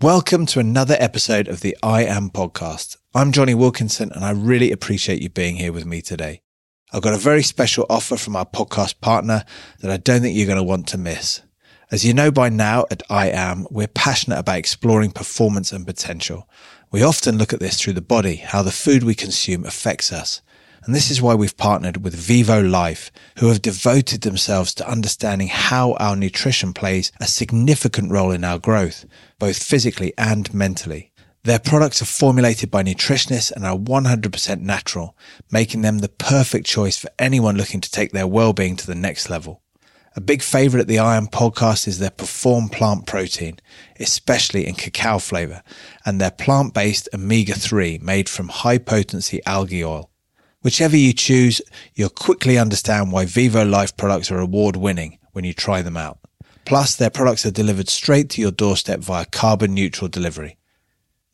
Welcome to another episode of the I Am podcast. I'm Jonny Wilkinson and I really appreciate you being here with me today. I've got a very special offer from our podcast partner that I don't think you're going to want to miss. As you know by now at I Am, we're passionate about exploring performance and potential. We often look at this through the body, how the food we consume affects us. And this is why we've partnered with Vivo Life, who have devoted themselves to understanding how our nutrition plays a significant role in our growth, both physically and mentally. Their products are formulated by nutritionists and are 100% natural, making them the perfect choice for anyone looking to take their well-being to the next level. A big favorite at the I Am podcast is their Perform plant protein, especially in cacao flavor, and their plant-based omega-3 made from high potency algae oil. Whichever you choose, you'll quickly understand why Vivo Life products are award winning when you try them out. Plus, their products are delivered straight to your doorstep via carbon neutral delivery.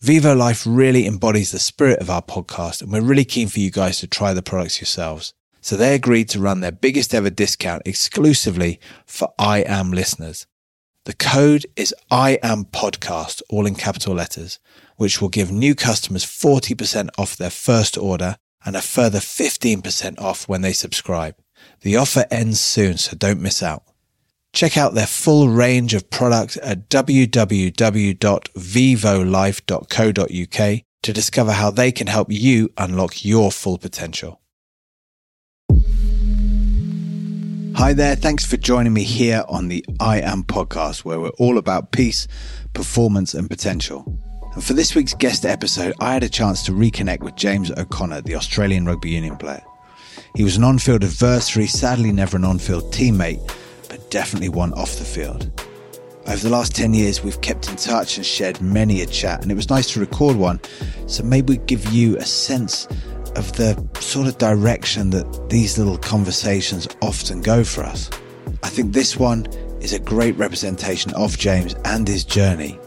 Vivo Life really embodies the spirit of our podcast, and we're really keen for you guys to try the products yourselves. So they agreed to run their biggest ever discount exclusively for I Am listeners. The code is I Am Podcast, all in capital letters, which will give new customers 40% off their first order and a further 15% off when they subscribe. The offer ends soon, so don't miss out. Check out their full range of products at www.vivolife.co.uk to discover how they can help you unlock your full potential. Hi there. Thanks for joining me here on the I Am podcast, where we're all about peace, performance, and potential. And for this week's guest episode, I had a chance to reconnect with James O'Connor, the Australian rugby union player. He was an on field adversary, sadly never an on field teammate, definitely one off the field. Over the last 10 years, we've kept in touch and shared many a chat, and it was nice to record one. So maybe we give you a sense of the sort of direction that these little conversations often go for us. I think this one is a great representation of James and his journey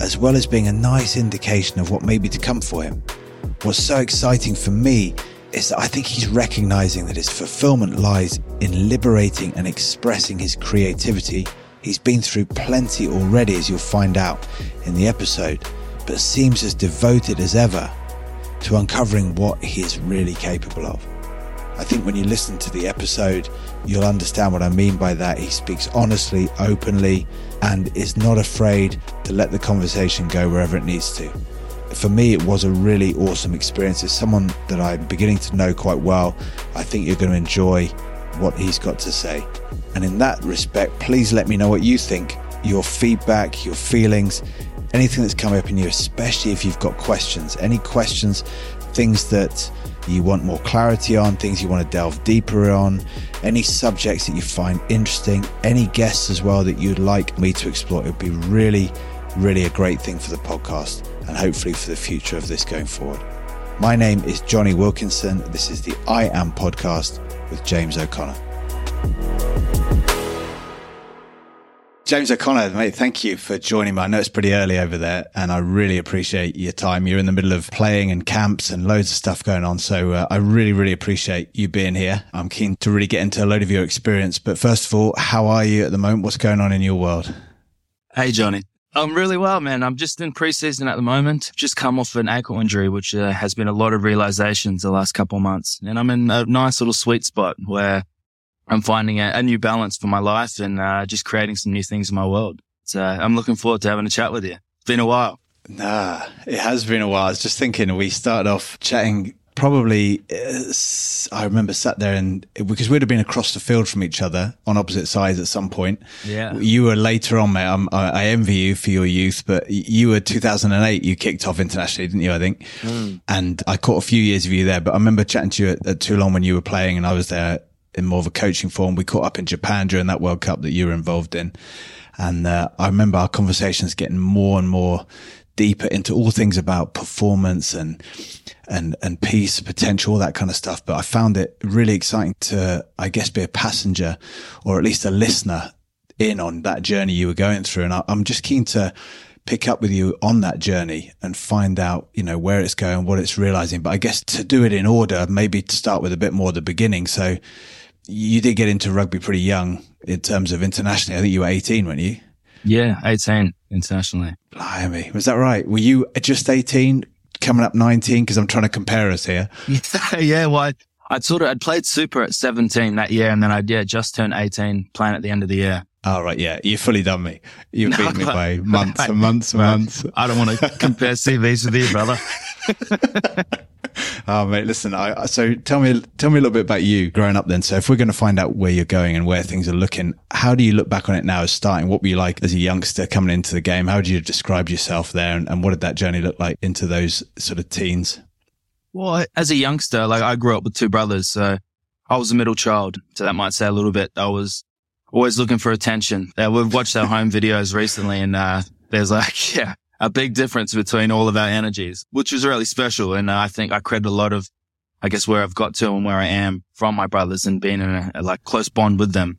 as well as being a nice indication of what may be to come for him. What's so exciting for me is that I think he's recognizing that his fulfillment lies in liberating and expressing his creativity. He's been through plenty already, as you'll find out in the episode, but seems as devoted as ever to uncovering what he is really capable of. I think when you listen to the episode, you'll understand what I mean by that. He speaks honestly, openly, and is not afraid to let the conversation go wherever it needs to. For me, it was a really awesome experience. As someone that I'm beginning to know quite well, I think you're going to enjoy what he's got to say. And in that respect, please let me know what you think, your feedback, your feelings, anything that's come up in you, especially if you've got questions. Any questions, things that you want more clarity on, things you want to delve deeper on, any subjects that you find interesting, any guests as well that you'd like me to explore. It would be really, really a great thing for the podcast and hopefully for the future of this going forward. My name is Jonny Wilkinson. This is the I Am podcast with James O'Connor. James O'Connor, mate, thank you for joining me. I know it's pretty early over there and I really appreciate your time. You're in the middle of playing and camps and loads of stuff going on. So uh, I really, really appreciate you being here. I'm keen to really get into a load of your experience. But first of all, how are you at the moment? What's going on in your world? Hey, Jonny. I'm really well, man. I'm just in preseason at the moment. Just come off an ankle injury, which uh, has been a lot of realizations the last couple of months. And I'm in a nice little sweet spot where I'm finding a, a new balance for my life and uh, just creating some new things in my world. So I'm looking forward to having a chat with you. It's been a while. Nah, it has been a while. I was just thinking we started off chatting probably uh, I remember sat there and because we'd have been across the field from each other on opposite sides at some point. Yeah. You were later on, mate. I'm, i envy you for your youth, but you were 2008. You kicked off internationally, didn't you? I think. Mm. And I caught a few years of you there, but I remember chatting to you at, at Toulon when you were playing and I was there in more of a coaching form. We caught up in Japan during that World Cup that you were involved in. And uh, I remember our conversations getting more and more deeper into all things about performance and and and peace, potential, all that kind of stuff. But I found it really exciting to, I guess, be a passenger or at least a listener in on that journey you were going through. And I, I'm just keen to pick up with you on that journey and find out, you know, where it's going, what it's realizing. But I guess to do it in order, maybe to start with a bit more the beginning. So you did get into rugby pretty young in terms of internationally. I think you were 18, weren't you? Yeah, 18 internationally. Blimey. Was that right? Were you just 18, coming up 19? Because I'm trying to compare us here. yeah, well, I, I'd sort of, I'd played super at 17 that year and then I'd, yeah, just turned 18 playing at the end of the year. Oh, right. Yeah. you've fully done me. You've beaten me by months and months and months. I don't want to compare CVs with you, brother. oh, mate, listen. I, so tell me, tell me a little bit about you growing up then. So if we're going to find out where you're going and where things are looking, how do you look back on it now as starting? What were you like as a youngster coming into the game? How would you describe yourself there? And, and what did that journey look like into those sort of teens? Well, as a youngster, like I grew up with two brothers. So I was a middle child. So that might say a little bit. I was always looking for attention. Uh, we've watched our home videos recently and, uh, there's like, yeah, a big difference between all of our energies, which was really special. And I think I credit a lot of, I guess, where I've got to and where I am from my brothers and being in a, a like close bond with them.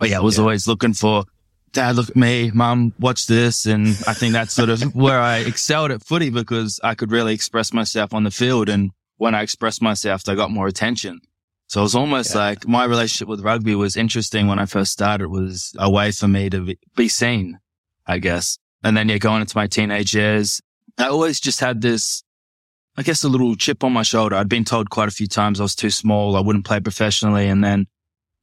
But yeah, I was yeah. always looking for dad, look at me, mum, watch this. And I think that's sort of where I excelled at footy because I could really express myself on the field. And when I expressed myself, I got more attention. So it was almost yeah. like my relationship with rugby was interesting when I first started. It was a way for me to be seen, I guess. And then, yeah, going into my teenage years, I always just had this, I guess, a little chip on my shoulder. I'd been told quite a few times I was too small. I wouldn't play professionally. And then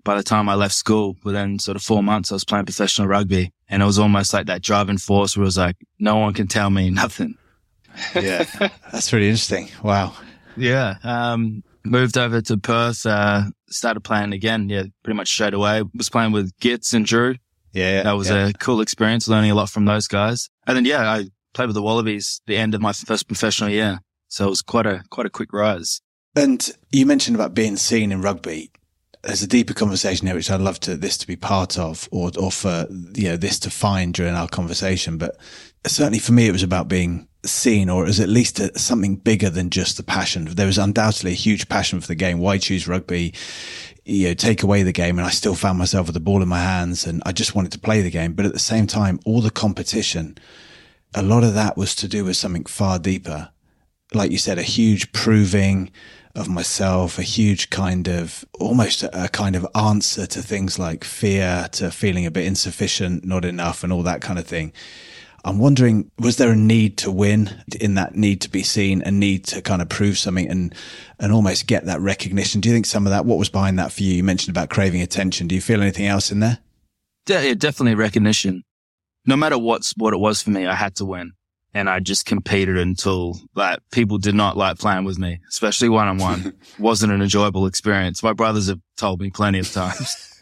by the time I left school, within sort of four months, I was playing professional rugby. And it was almost like that driving force where it was like, no one can tell me nothing. yeah. That's really interesting. Wow. Yeah. Um, moved over to Perth, uh, started playing again. Yeah. Pretty much straight away. Was playing with Gits and Drew. Yeah. That was yeah. a cool experience, learning a lot from those guys. And then, yeah, I played with the Wallabies the end of my first professional year. So it was quite a, quite a quick rise. And you mentioned about being seen in rugby. There's a deeper conversation here, which I'd love to this to be part of, or or for you know this to find during our conversation. But certainly for me, it was about being seen, or it was at least a, something bigger than just the passion. There was undoubtedly a huge passion for the game. Why choose rugby? You know, take away the game. And I still found myself with the ball in my hands and I just wanted to play the game. But at the same time, all the competition, a lot of that was to do with something far deeper. Like you said, a huge proving of myself, a huge kind of almost a, a, kind of answer to things like fear, to feeling a bit insufficient, not enough, and all that kind of thing. I'm wondering, was there a need to win in that need to be seen, a need to kind of prove something and, and almost get that recognition? Do you think some of that, what was behind that for you? You mentioned about craving attention. Do you feel anything else in there? Yeah, definitely recognition. No matter what it was for me, I had to win. And I just competed until like people did not like playing with me, especially one on one. Wasn't an enjoyable experience. My brothers have told me plenty of times.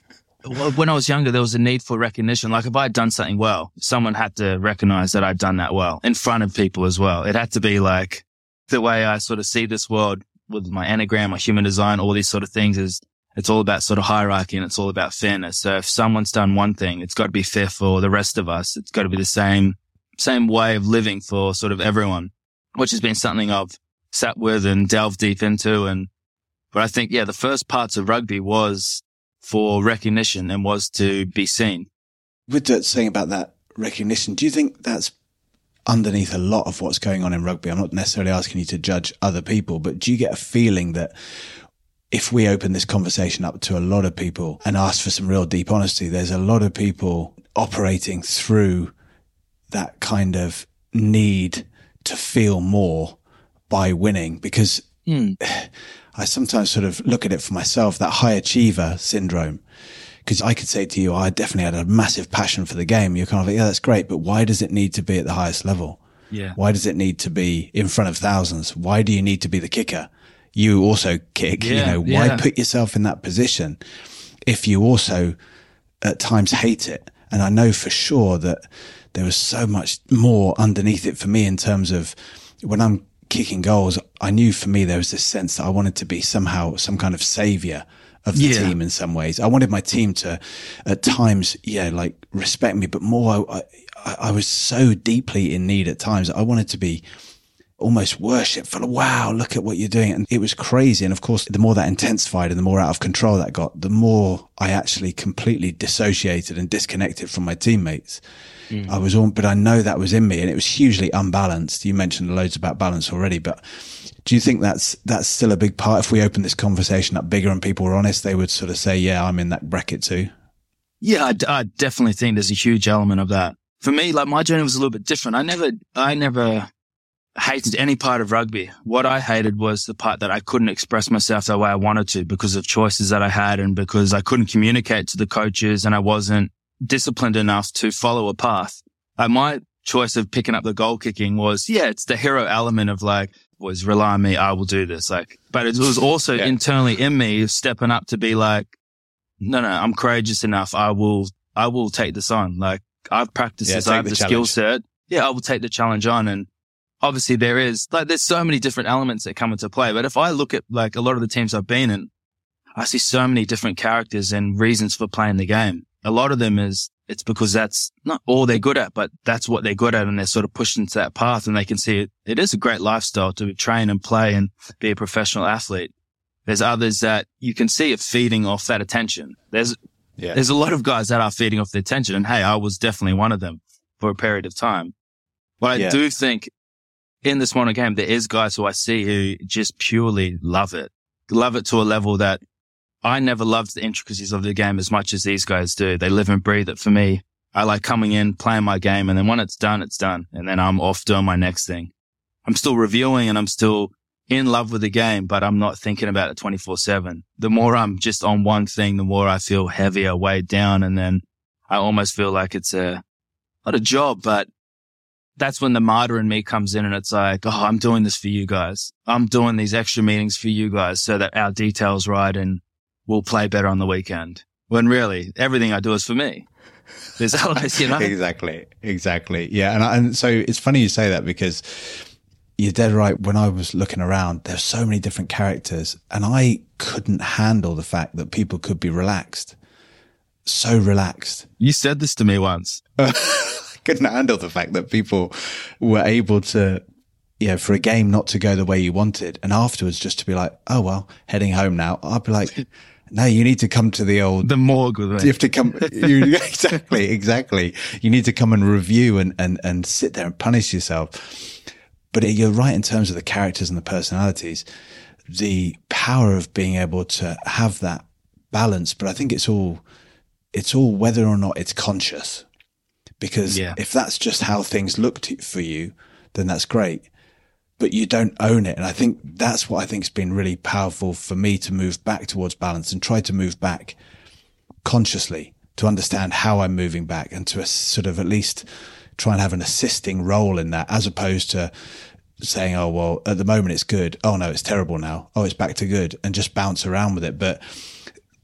When I was younger, there was a need for recognition. Like if I had done something well, someone had to recognize that I'd done that well in front of people as well. It had to be like the way I sort of see this world with my Enneagram, my human design, all these sort of things is it's all about sort of hierarchy and it's all about fairness. So if someone's done one thing, it's got to be fair for the rest of us. It's got to be the same, same way of living for sort of everyone, which has been something I've sat with and delved deep into. And, but I think, yeah, the first parts of rugby was for recognition and was to be seen. With that saying about that recognition, do you think that's underneath a lot of what's going on in rugby? I'm not necessarily asking you to judge other people, but do you get a feeling that if we open this conversation up to a lot of people and ask for some real deep honesty, there's a lot of people operating through that kind of need to feel more by winning because mm. I sometimes sort of look at it for myself, that high achiever syndrome. Cause I could say to you, I definitely had a massive passion for the game. You're kind of like, yeah, that's great. But why does it need to be at the highest level? Yeah. Why does it need to be in front of thousands? Why do you need to be the kicker? You also kick, yeah, you know, why yeah. put yourself in that position if you also at times hate it? And I know for sure that there was so much more underneath it for me in terms of when I'm kicking goals, I knew for me there was this sense that I wanted to be somehow some kind of savior of the yeah. team in some ways. I wanted my team to, at times, yeah, like respect me, but more, I, I, I was so deeply in need at times. I wanted to be almost worshipful. Wow, look at what you're doing. And it was crazy. And of course, the more that intensified and the more out of control that got, the more I actually completely dissociated and disconnected from my teammates. Mm. I was on, but I know that was in me and it was hugely unbalanced. You mentioned loads about balance already, but do you think that's, that's still a big part? If we open this conversation up bigger and people were honest, they would sort of say, yeah, I'm in that bracket too. Yeah, I, I definitely think there's a huge element of that for me, like my journey was a little bit different. I never, I never hated any part of rugby. What I hated was the part that I couldn't express myself the way I wanted to because of choices that I had and because I couldn't communicate to the coaches and I wasn't disciplined enough to follow a path. Like my choice of picking up the goal kicking was, yeah, it's the hero element of like, was rely on me. I will do this. Like, but it was also yeah. internally in me stepping up to be like, no, no, I'm courageous enough. I will, I will take this on. Like I've practiced yeah, this. I have the, the skill set. Yeah. I will take the challenge on. And obviously there is like, there's so many different elements that come into play. But if I look at like a lot of the teams I've been in, I see so many different characters and reasons for playing the game. A lot of them is it's because that's not all they're good at, but that's what they're good at. And they're sort of pushed into that path and they can see it. It is a great lifestyle to train and play and be a professional athlete. There's others that you can see it feeding off that attention. There's, yeah. there's a lot of guys that are feeding off the attention. And hey, I was definitely one of them for a period of time. But I yeah. do think in this modern game, there is guys who I see who just purely love it, love it to a level that I never loved the intricacies of the game as much as these guys do. They live and breathe it for me. I like coming in, playing my game, and then when it's done, it's done. And then I'm off doing my next thing. I'm still reviewing and I'm still in love with the game, but I'm not thinking about it 24 seven. The more I'm just on one thing, the more I feel heavier, weighed down. And then I almost feel like it's a, not a job, but that's when the martyr in me comes in and it's like, Oh, I'm doing this for you guys. I'm doing these extra meetings for you guys so that our details right and will play better on the weekend. When really everything I do is for me. There's always, you know. exactly. Exactly. Yeah. And, I, and so it's funny you say that because you're dead right. When I was looking around, there's so many different characters and I couldn't handle the fact that people could be relaxed. So relaxed. You said this to me once. I couldn't handle the fact that people were able to you know, for a game not to go the way you wanted and afterwards just to be like, oh, well, heading home now. I'd be like, no, you need to come to the old, the morgue with You have to come, you, exactly, exactly. You need to come and review and, and, and sit there and punish yourself. But you're right in terms of the characters and the personalities, the power of being able to have that balance. But I think it's all, it's all whether or not it's conscious. Because yeah. if that's just how things look to, for you, then that's great but you don't own it. And I think that's what I think has been really powerful for me to move back towards balance and try to move back consciously to understand how I'm moving back and to sort of at least try and have an assisting role in that as opposed to saying, Oh, well, at the moment it's good. Oh no, it's terrible now. Oh, it's back to good and just bounce around with it. But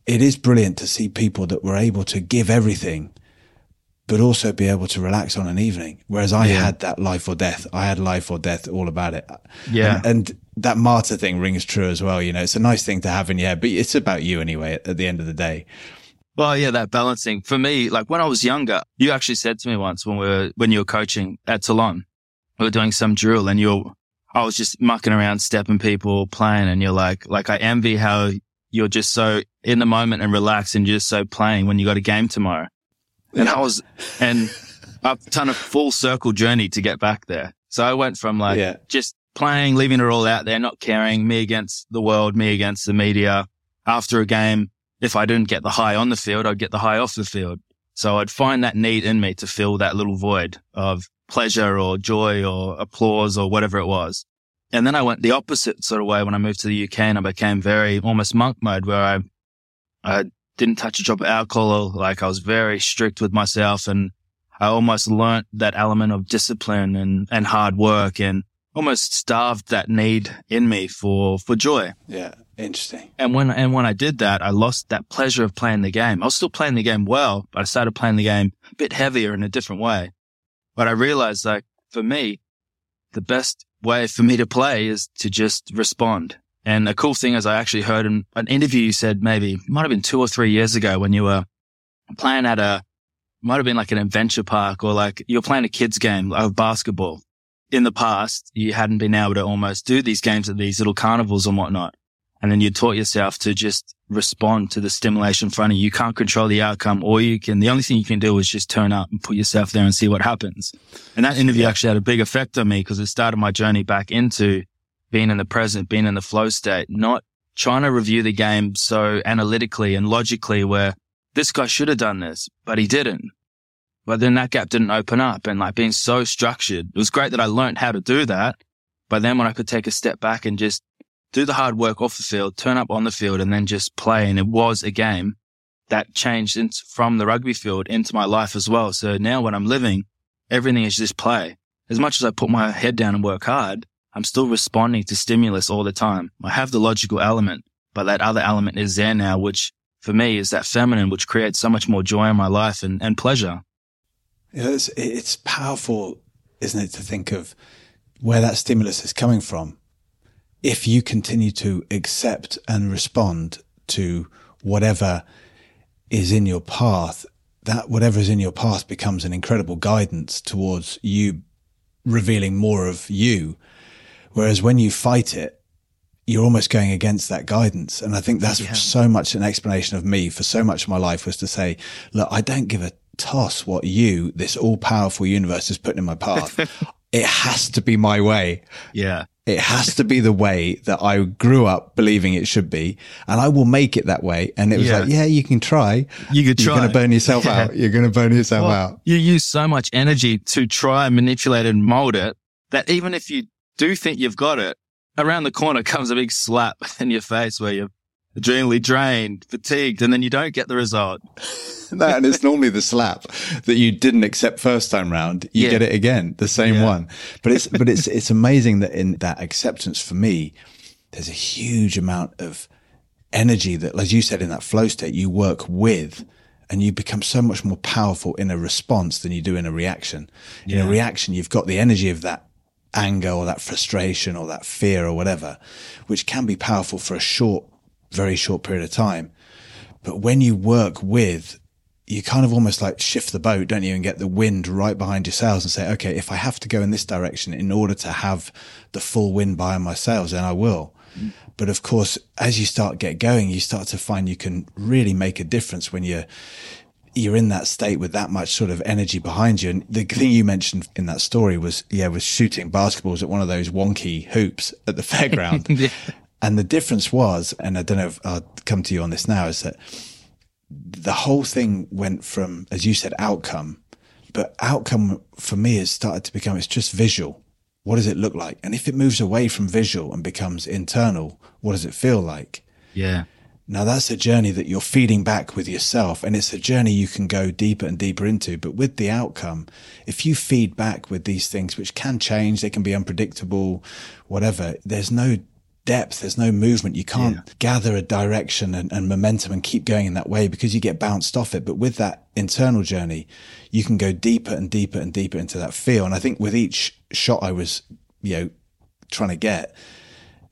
it is brilliant to see people that were able to give everything but also be able to relax on an evening. Whereas I yeah. had that life or death. I had life or death all about it. Yeah. And, and, that martyr thing rings true as well. You know, it's a nice thing to have in your head, but it's about you anyway at, at the end of the day. Well, yeah, that balancing for me, like when I was younger, you actually said to me once when we were, when you were coaching at Toulon, we were doing some drill and you're, I was just mucking around, stepping people, playing. And you're like, like, I envy how you're just so in the moment and relaxed and you're just so playing when you got a game tomorrow. And I was, and I've done a full circle journey to get back there. So I went from like yeah. just playing, leaving it all out there, not caring, me against the world, me against the media. After a game, if I didn't get the high on the field, I'd get the high off the field. So I'd find that need in me to fill that little void of pleasure or joy or applause or whatever it was. And then I went the opposite sort of way when I moved to the UK and I became very almost monk mode where I, I didn't touch a drop of alcohol. Like I was very strict with myself and I almost learnt that element of discipline and, and hard work and almost starved that need in me for, for joy. Yeah. Interesting. And when, and when I did that, I lost that pleasure of playing the game. I was still playing the game well, but I started playing the game a bit heavier in a different way. But I realized like for me, the best way for me to play is to just respond and a cool thing is I actually heard in an interview you said maybe might have been two or three years ago when you were playing at a might have been like an adventure park or like you're playing a kids game of basketball. In the past, you hadn't been able to almost do these games at these little carnivals and whatnot. And then you taught yourself to just respond to the stimulation in front of you. You can't control the outcome or you can, the only thing you can do is just turn up and put yourself there and see what happens. And that interview actually had a big effect on me because it started my journey back into being in the present, being in the flow state, not trying to review the game so analytically and logically where this guy should have done this, but he didn't. But then that gap didn't open up and like being so structured. It was great that I learned how to do that. But then when I could take a step back and just do the hard work off the field, turn up on the field and then just play. And it was a game that changed from the rugby field into my life as well. So now when I'm living, everything is just play. As much as I put my head down and work hard, I'm still responding to stimulus all the time. I have the logical element, but that other element is there now, which for me is that feminine, which creates so much more joy in my life and, and pleasure. It's, it's powerful, isn't it, to think of where that stimulus is coming from. If you continue to accept and respond to whatever is in your path, that whatever is in your path becomes an incredible guidance towards you revealing more of you. Whereas when you fight it, you're almost going against that guidance. And I think that's yeah. so much an explanation of me for so much of my life was to say, look, I don't give a toss what you, this all powerful universe is putting in my path. it has to be my way. Yeah. It has to be the way that I grew up believing it should be, and I will make it that way. And it was yeah. like, yeah, you can try. You could try. You're going to burn yourself yeah. out. You're going to burn yourself well, out. You use so much energy to try and manipulate and mold it that even if you do think you've got it, around the corner comes a big slap in your face where you're adrenally drained, fatigued, and then you don't get the result. no, and it's normally the slap that you didn't accept first time round. You yeah. get it again, the same yeah. one. But it's but it's it's amazing that in that acceptance for me, there's a huge amount of energy that, as you said, in that flow state, you work with. And you become so much more powerful in a response than you do in a reaction. In a reaction, you've got the energy of that anger or that frustration or that fear or whatever, which can be powerful for a short, very short period of time. But when you work with, you kind of almost like shift the boat, don't you? And get the wind right behind your sails and say, okay, if I have to go in this direction in order to have the full wind behind my sails, then I will. Mm. But of course, as you start get going, you start to find you can really make a difference when you're, you're in that state with that much sort of energy behind you. And the thing you mentioned in that story was, yeah, was shooting basketballs at one of those wonky hoops at the fairground. yeah. And the difference was, and I don't know if I'll come to you on this now, is that the whole thing went from, as you said, outcome, but outcome for me has started to become, it's just visual. What does it look like? And if it moves away from visual and becomes internal, what does it feel like? Yeah. Now that's a journey that you're feeding back with yourself and it's a journey you can go deeper and deeper into. But with the outcome, if you feed back with these things, which can change, they can be unpredictable, whatever, there's no depth. There's no movement. You can't yeah. gather a direction and, and, momentum and keep going in that way because you get bounced off it. But with that internal journey, you can go deeper and deeper and deeper into that feel. And I think with each shot I was, you know, trying to get,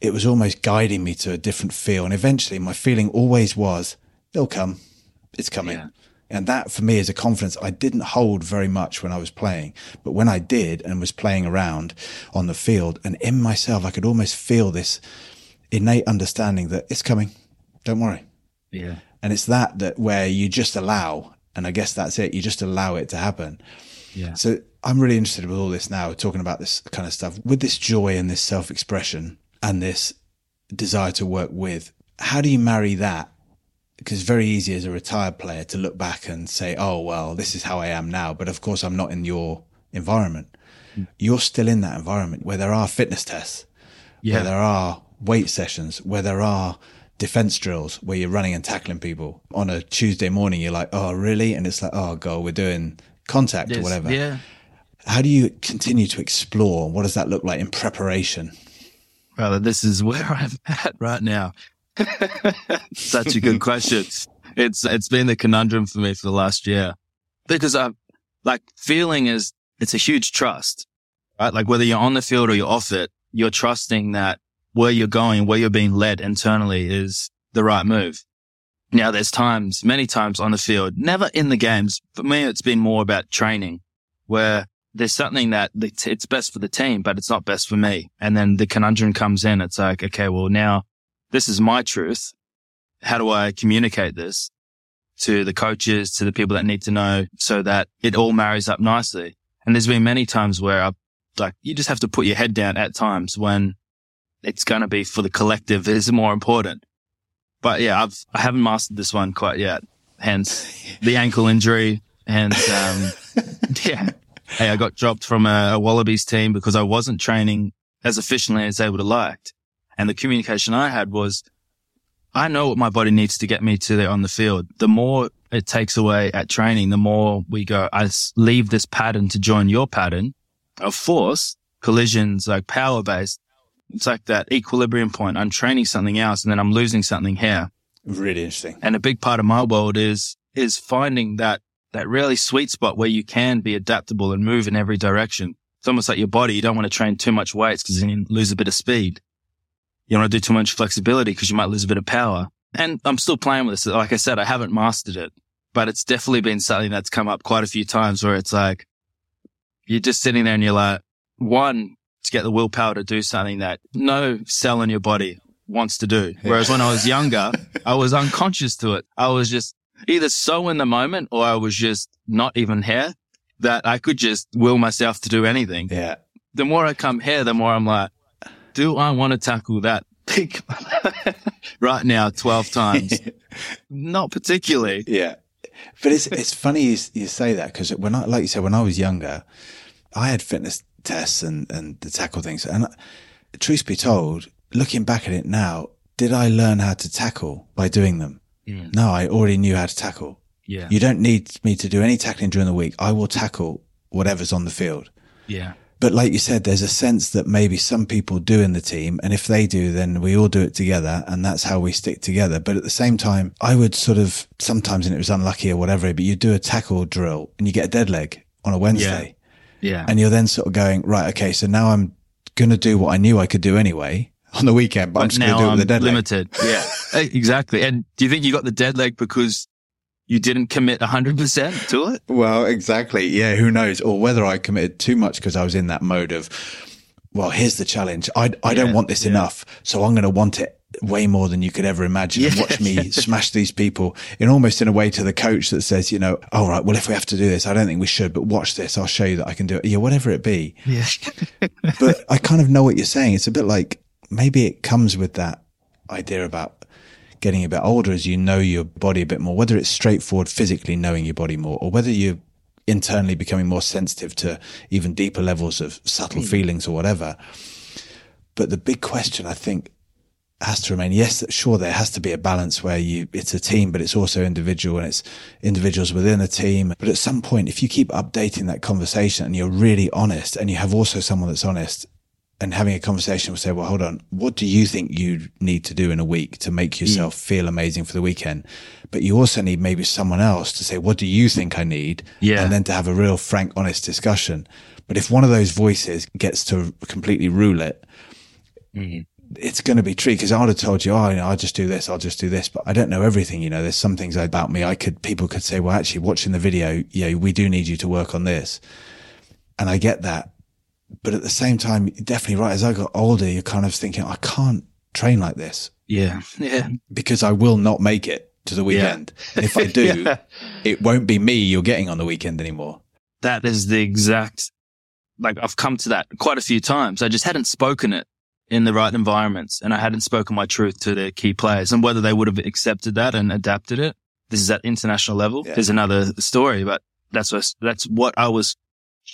it was almost guiding me to a different feel. And eventually my feeling always was, it'll come. It's coming. Yeah. And that for me is a confidence I didn't hold very much when I was playing. But when I did and was playing around on the field and in myself, I could almost feel this innate understanding that it's coming. Don't worry. Yeah. And it's that that where you just allow, and I guess that's it. You just allow it to happen. Yeah. So I'm really interested with all this now, talking about this kind of stuff with this joy and this self expression and this desire to work with. How do you marry that? Because it's very easy as a retired player to look back and say, oh, well, this is how I am now. But of course, I'm not in your environment. Mm. You're still in that environment where there are fitness tests, yeah. where there are weight sessions, where there are defense drills where you're running and tackling people on a Tuesday morning. You're like, oh, really? And it's like, oh, God, we're doing contact yes, or whatever. Yeah. How do you continue to explore? What does that look like in preparation? Well, this is where I'm at right now. Such a good question. It's it's been the conundrum for me for the last year because I'm like feeling is it's a huge trust, right? Like whether you're on the field or you're off it, you're trusting that where you're going, where you're being led internally is the right move. Now there's times, many times on the field, never in the games. For me, it's been more about training where there's something that it's best for the team, but it's not best for me. And then the conundrum comes in. It's like, okay, well now this is my truth. How do I communicate this to the coaches, to the people that need to know so that it all marries up nicely? And there's been many times where I like, you just have to put your head down at times when it's going to be for the collective is more important. But yeah, I've, I haven't mastered this one quite yet. Hence the ankle injury And, um, yeah. Hey, I got dropped from a, a Wallabies team because I wasn't training as efficiently as they would have liked. And the communication I had was, I know what my body needs to get me to there on the field. The more it takes away at training, the more we go, I leave this pattern to join your pattern of force, collisions, like power based. It's like that equilibrium point. I'm training something else and then I'm losing something here. Really interesting. And a big part of my world is, is finding that, that really sweet spot where you can be adaptable and move in every direction. It's almost like your body. You don't want to train too much weights because then you lose a bit of speed. You don't want to do too much flexibility because you might lose a bit of power. And I'm still playing with this. Like I said, I haven't mastered it, but it's definitely been something that's come up quite a few times where it's like, you're just sitting there and you're like, one, to get the willpower to do something that no cell in your body wants to do. Whereas when I was younger, I was unconscious to it. I was just either so in the moment or I was just not even here that I could just will myself to do anything. Yeah. The more I come here, the more I'm like, do I want to tackle that big right now 12 times? not particularly. Yeah. But it's, it's funny you, you say that because when I, like you said, when I was younger, I had fitness tests and, and the tackle things. And truth be told, looking back at it now, did I learn how to tackle by doing them? Mm. No, I already knew how to tackle. Yeah. You don't need me to do any tackling during the week. I will tackle whatever's on the field. Yeah. But like you said, there's a sense that maybe some people do in the team. And if they do, then we all do it together. And that's how we stick together. But at the same time, I would sort of sometimes, and it was unlucky or whatever, but you do a tackle drill and you get a dead leg on a Wednesday. Yeah. And you're then sort of going, right, okay, so now I'm going to do what I knew I could do anyway on the weekend, but, I'm just going to do it with a dead limited. leg. Yeah. exactly. And do you think you got the dead leg because you didn't commit 100% to it? Well, exactly. Yeah, who knows? Or whether I committed too much because I was in that mode of, well, here's the challenge. I, I don't want this yeah. enough. So I'm going to want it way more than you could ever imagine and watch me smash these people in almost in a way to the coach that says, you know, all right, well, if we have to do this, I don't think we should, but watch this. I'll show you that I can do it. Yeah, whatever it be. Yeah. but I kind of know what you're saying. It's a bit like maybe it comes with that idea about getting a bit older as you know your body a bit more, whether it's straightforward physically knowing your body more or whether you're internally becoming more sensitive to even deeper levels of subtle hmm. feelings or whatever. But the big question I think has to remain, yes, sure, there has to be a balance where you, it's a team, but it's also individual and it's individuals within a team. But at some point, if you keep updating that conversation and you're really honest and you have also someone that's honest and having a conversation will say, well, hold on, what do you think you need to do in a week to make mm. yourself feel amazing for the weekend? But you also need maybe someone else to say, what do you think I need? Yeah. And then to have a real frank, honest discussion. But if one of those voices gets to completely rule it, mm-hmm. it's going to be tricky because I would have told you, oh, you know, I'll just do this, I'll just do this, but I don't know everything. You know, there's some things about me I could, people could say, well, actually watching the video, yeah, we do need you to work on this. And I get that. But at the same time, you're definitely right. As I got older, you're kind of thinking, I can't train like this Yeah. Yeah. because I will not make it to the weekend. And if I do, Yeah. it won't be me you're getting on the weekend anymore. That is the exact, like I've come to that quite a few times. I just hadn't spoken it in the right environments and I hadn't spoken my truth to the key players and whether they would have accepted that and adapted it. This is at international level. Yeah. There's another story, but that's what, that's what I was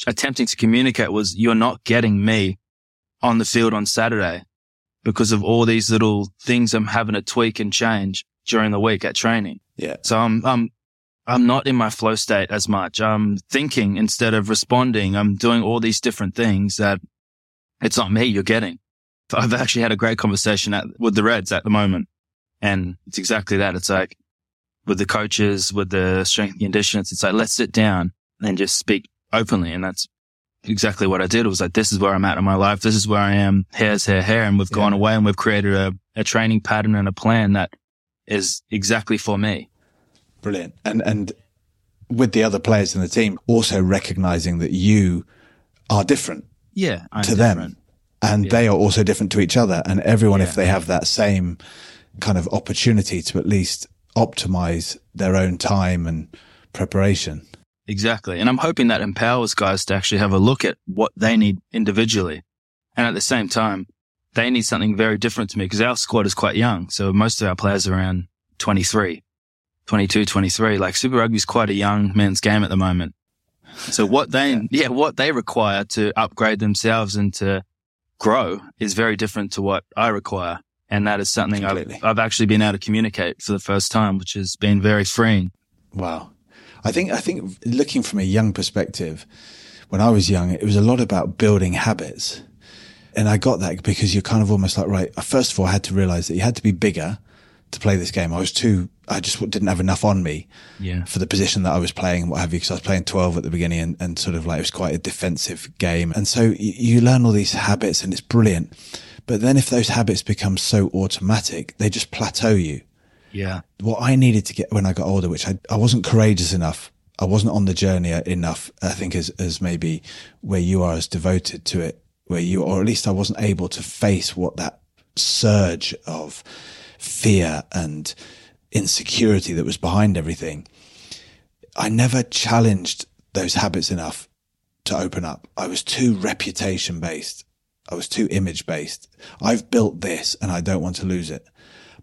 attempting to communicate was you're not getting me on the field on Saturday because of all these little things I'm having to tweak and change during the week at training. Yeah. So I'm, I'm, I'm not in my flow state as much. I'm thinking instead of responding. I'm doing all these different things that it's not me you're getting. I've actually had a great conversation at, with the Reds at the moment. And it's exactly that. It's like with the coaches, with the strength and conditions, it's like, let's sit down and just speak openly. And that's exactly what I did. It was like, this is where I'm at in my life. This is where I am. Hair's hair, hair. And we've gone away and we've created a, a training pattern and a plan that is exactly for me. Brilliant. And and with the other players in the team, also recognizing that you are different Yeah. I'm to different. them and they are also different to each other. And everyone, if they have that same kind of opportunity to at least optimize their own time and preparation. Exactly. And I'm hoping that empowers guys to actually have a look at what they need individually. And at the same time, they need something very different to me because our squad is quite young. So most of our players are around 23. 22, 23. Like Super Rugby is quite a young men's game at the moment. So what they, yeah. yeah, what they require to upgrade themselves and to grow is very different to what I require. And that is something I've, I've, actually been able to communicate for the first time, which has been very freeing. Wow. I think, I think looking from a young perspective, when I was young, it was a lot about building habits. And I got that because you're kind of almost like, right, first of all, I had to realize that you had to be bigger to play this game. I was too, I just didn't have enough on me yeah. for the position that I was playing and what have you. Cause I was playing 12 at the beginning and, and sort of like, it was quite a defensive game. And so you, you learn all these habits and it's brilliant. But then if those habits become so automatic, they just plateau you. Yeah. What I needed to get when I got older, which I, I wasn't courageous enough. I wasn't on the journey enough, I think, as, as maybe where you are as devoted to it, where you, or at least I wasn't able to face what that surge of fear and insecurity that was behind everything. I never challenged those habits enough to open up. I was too reputation based. I was too image based. I've built this and I don't want to lose it,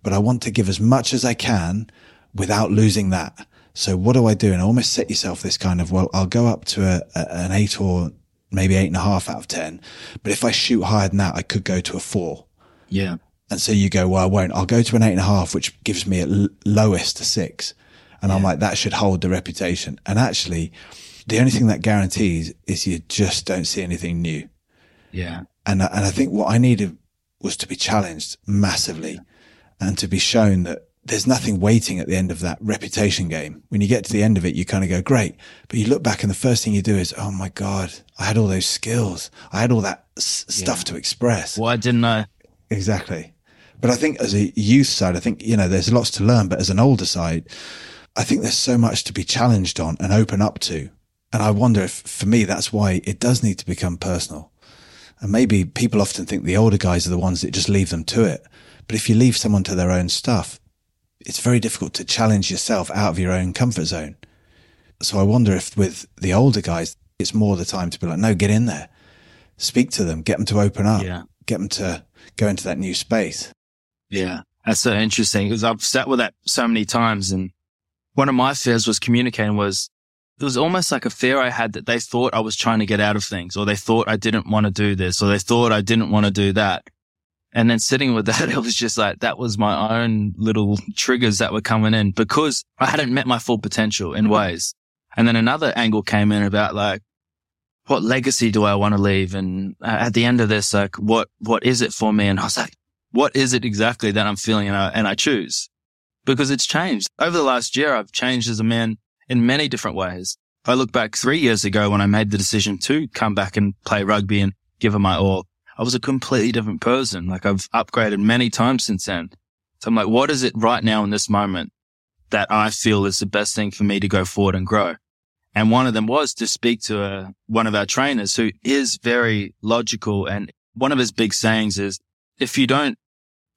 but I want to give as much as I can without losing that. So what do I do? And almost set yourself this kind of, well, I'll go up to a, a, an eight or maybe eight and a half out of 10. But if I shoot higher than that, I could go to a four. Yeah. And so you go, well, I won't. I'll go to an eight and a half, which gives me at l- lowest a six. And yeah. I'm like, that should hold the reputation. And actually, the only thing that guarantees is you just don't see anything new. Yeah. And, and I think what I needed was to be challenged massively yeah. And to be shown that there's nothing waiting at the end of that reputation game. When you get to the end of it, you kind of go, great. But you look back and the first thing you do is, oh my God, I had all those skills. I had all that s- yeah. stuff to express. Why didn't I? Exactly. But I think as a youth side, I think, you know, there's lots to learn, but as an older side, I think there's so much to be challenged on and open up to. And I wonder if for me, that's why it does need to become personal. And maybe people often think the older guys are the ones that just leave them to it. But if you leave someone to their own stuff, it's very difficult to challenge yourself out of your own comfort zone. So I wonder if with the older guys, it's more the time to be like, no, get in there, speak to them, get them to open up, yeah. get them to go into that new space. Yeah. That's so interesting because I've sat with that so many times. And one of my fears was communicating was it was almost like a fear I had that they thought I was trying to get out of things or they thought I didn't want to do this or they thought I didn't want to do that. And then sitting with that, it was just like, that was my own little triggers that were coming in because I hadn't met my full potential in mm-hmm. ways. And then another angle came in about like, what legacy do I want to leave? And uh, at the end of this, like, what, what is it for me? And I was like, what is it exactly that I'm feeling and I, and I choose? Because it's changed. Over the last year, I've changed as a man in many different ways. I look back three years ago when I made the decision to come back and play rugby and give it my all. I was a completely different person. Like I've upgraded many times since then. So I'm like, what is it right now in this moment that I feel is the best thing for me to go forward and grow? And one of them was to speak to a, uh, one of our trainers who is very logical. And one of his big sayings is, if you don't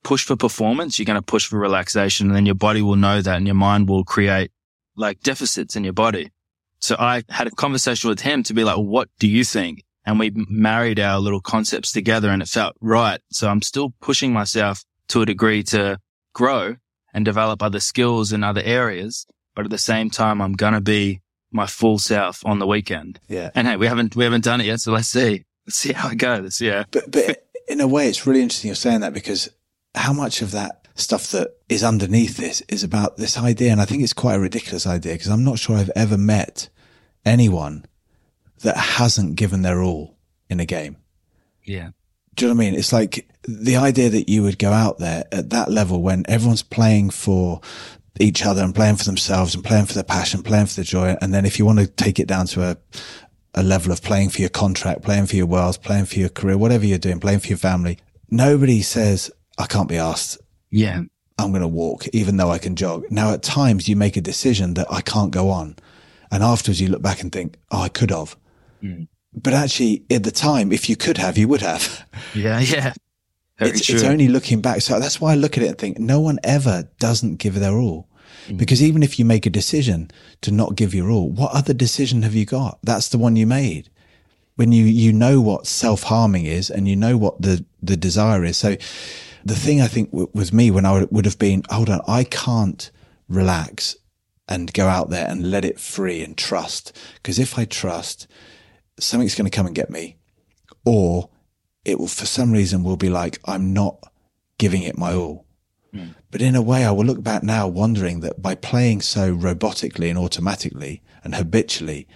push for performance, you're going to push for relaxation and then your body will know that and your mind will create like deficits in your body. So I had a conversation with him to be like, well, what do you think? And we married our little concepts together and it felt right. So I'm still pushing myself to a degree to grow and develop other skills in other areas. But at the same time, I'm going to be my full self on the weekend. Yeah. And hey, we haven't, we haven't done it yet. So let's see. Let's see how it goes. Yeah. But, but in a way, it's really interesting you're saying that because how much of that stuff that is underneath this is about this idea. And I think it's quite a ridiculous idea because I'm not sure I've ever met anyone that hasn't given their all in a game. Yeah. Do you know what I mean? It's like the idea that you would go out there at that level when everyone's playing for each other and playing for themselves and playing for their passion, playing for the joy. And then if you want to take it down to a, a level of playing for your contract, playing for your wealth, playing for your career, whatever you're doing, playing for your family, nobody says, I can't be asked. Yeah. I'm going to walk, even though I can jog. Now, at times you make a decision that I can't go on. And afterwards you look back and think, oh, I could have. Mm. But actually, at the time, if you could have, you would have. Yeah, yeah. It's, it's, only looking back. So that's why I look at it and think no one ever doesn't give their all. Mm. Because even if you make a decision to not give your all, what other decision have you got? That's the one you made. When you, you know what self harming is and you know what the, the desire is. So the thing I think w- with me when I would have been, hold on, I can't relax and go out there and let it free and trust. Because if I trust, something's going to come and get me, or it will, for some reason, will be like, I'm not giving it my all. Mm. But in a way, I will look back now wondering that by playing so robotically and automatically and habitually,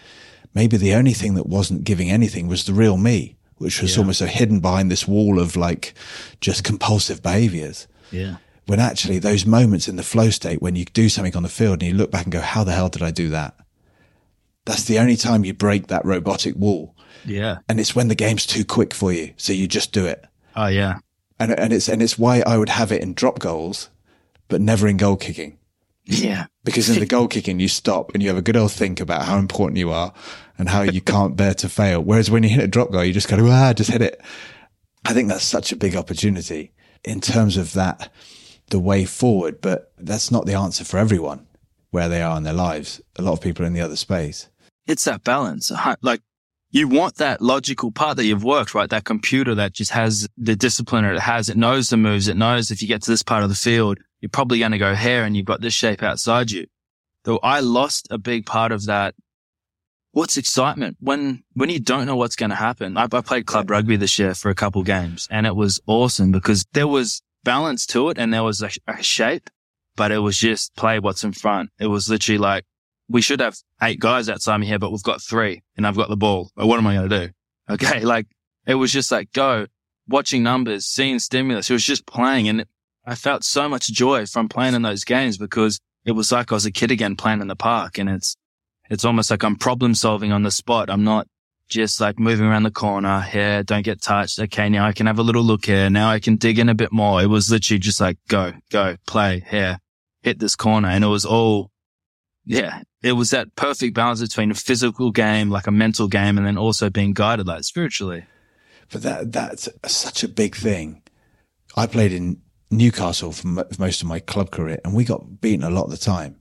maybe the only thing that wasn't giving anything was the real me, which was yeah. almost so hidden behind this wall of like just compulsive behaviors. Yeah. When actually those moments in the flow state, when you do something on the field and you look back and go, how the hell did I do that? That's the only time you break that robotic wall. Yeah. And it's when the game's too quick for you. So you just do it. Oh, yeah. And, and it's, and it's why I would have it in drop goals, but never in goal kicking. Yeah. Because in the goal kicking, you stop and you have a good old think about how important you are and how you can't bear to fail. Whereas when you hit a drop goal, you just go, ah, just hit it. I think that's such a big opportunity in terms of that, the way forward, but that's not the answer for everyone where they are in their lives. A lot of people in the other space. It's that balance. Like you want that logical part that you've worked, right? That computer that just has the discipline it has, it knows the moves. It knows if you get to this part of the field, you're probably going to go here and you've got this shape outside you. Though I lost a big part of that. What's excitement when, when you don't know what's going to happen? I, I played club rugby this year for a couple games and it was awesome because there was balance to it and there was a, a shape, but it was just play what's in front. It was literally like, we should have eight guys outside me here, but we've got three and I've got the ball. But what am I going to do? Okay. Like it was just like go watching numbers, seeing stimulus. It was just playing. And I felt so much joy from playing in those games because it was like I was a kid again playing in the park. And it's, it's almost like I'm problem solving on the spot. I'm not just like moving around the corner here. Don't get touched. Okay. Now I can have a little look here. Now I can dig in a bit more. It was literally just like go, go, play here, hit this corner. And it was all yeah, it was that perfect balance between a physical game, like a mental game, and then also being guided like spiritually. But that that's such a big thing. I played in Newcastle for, m- most of my club career, and we got beaten a lot of the time.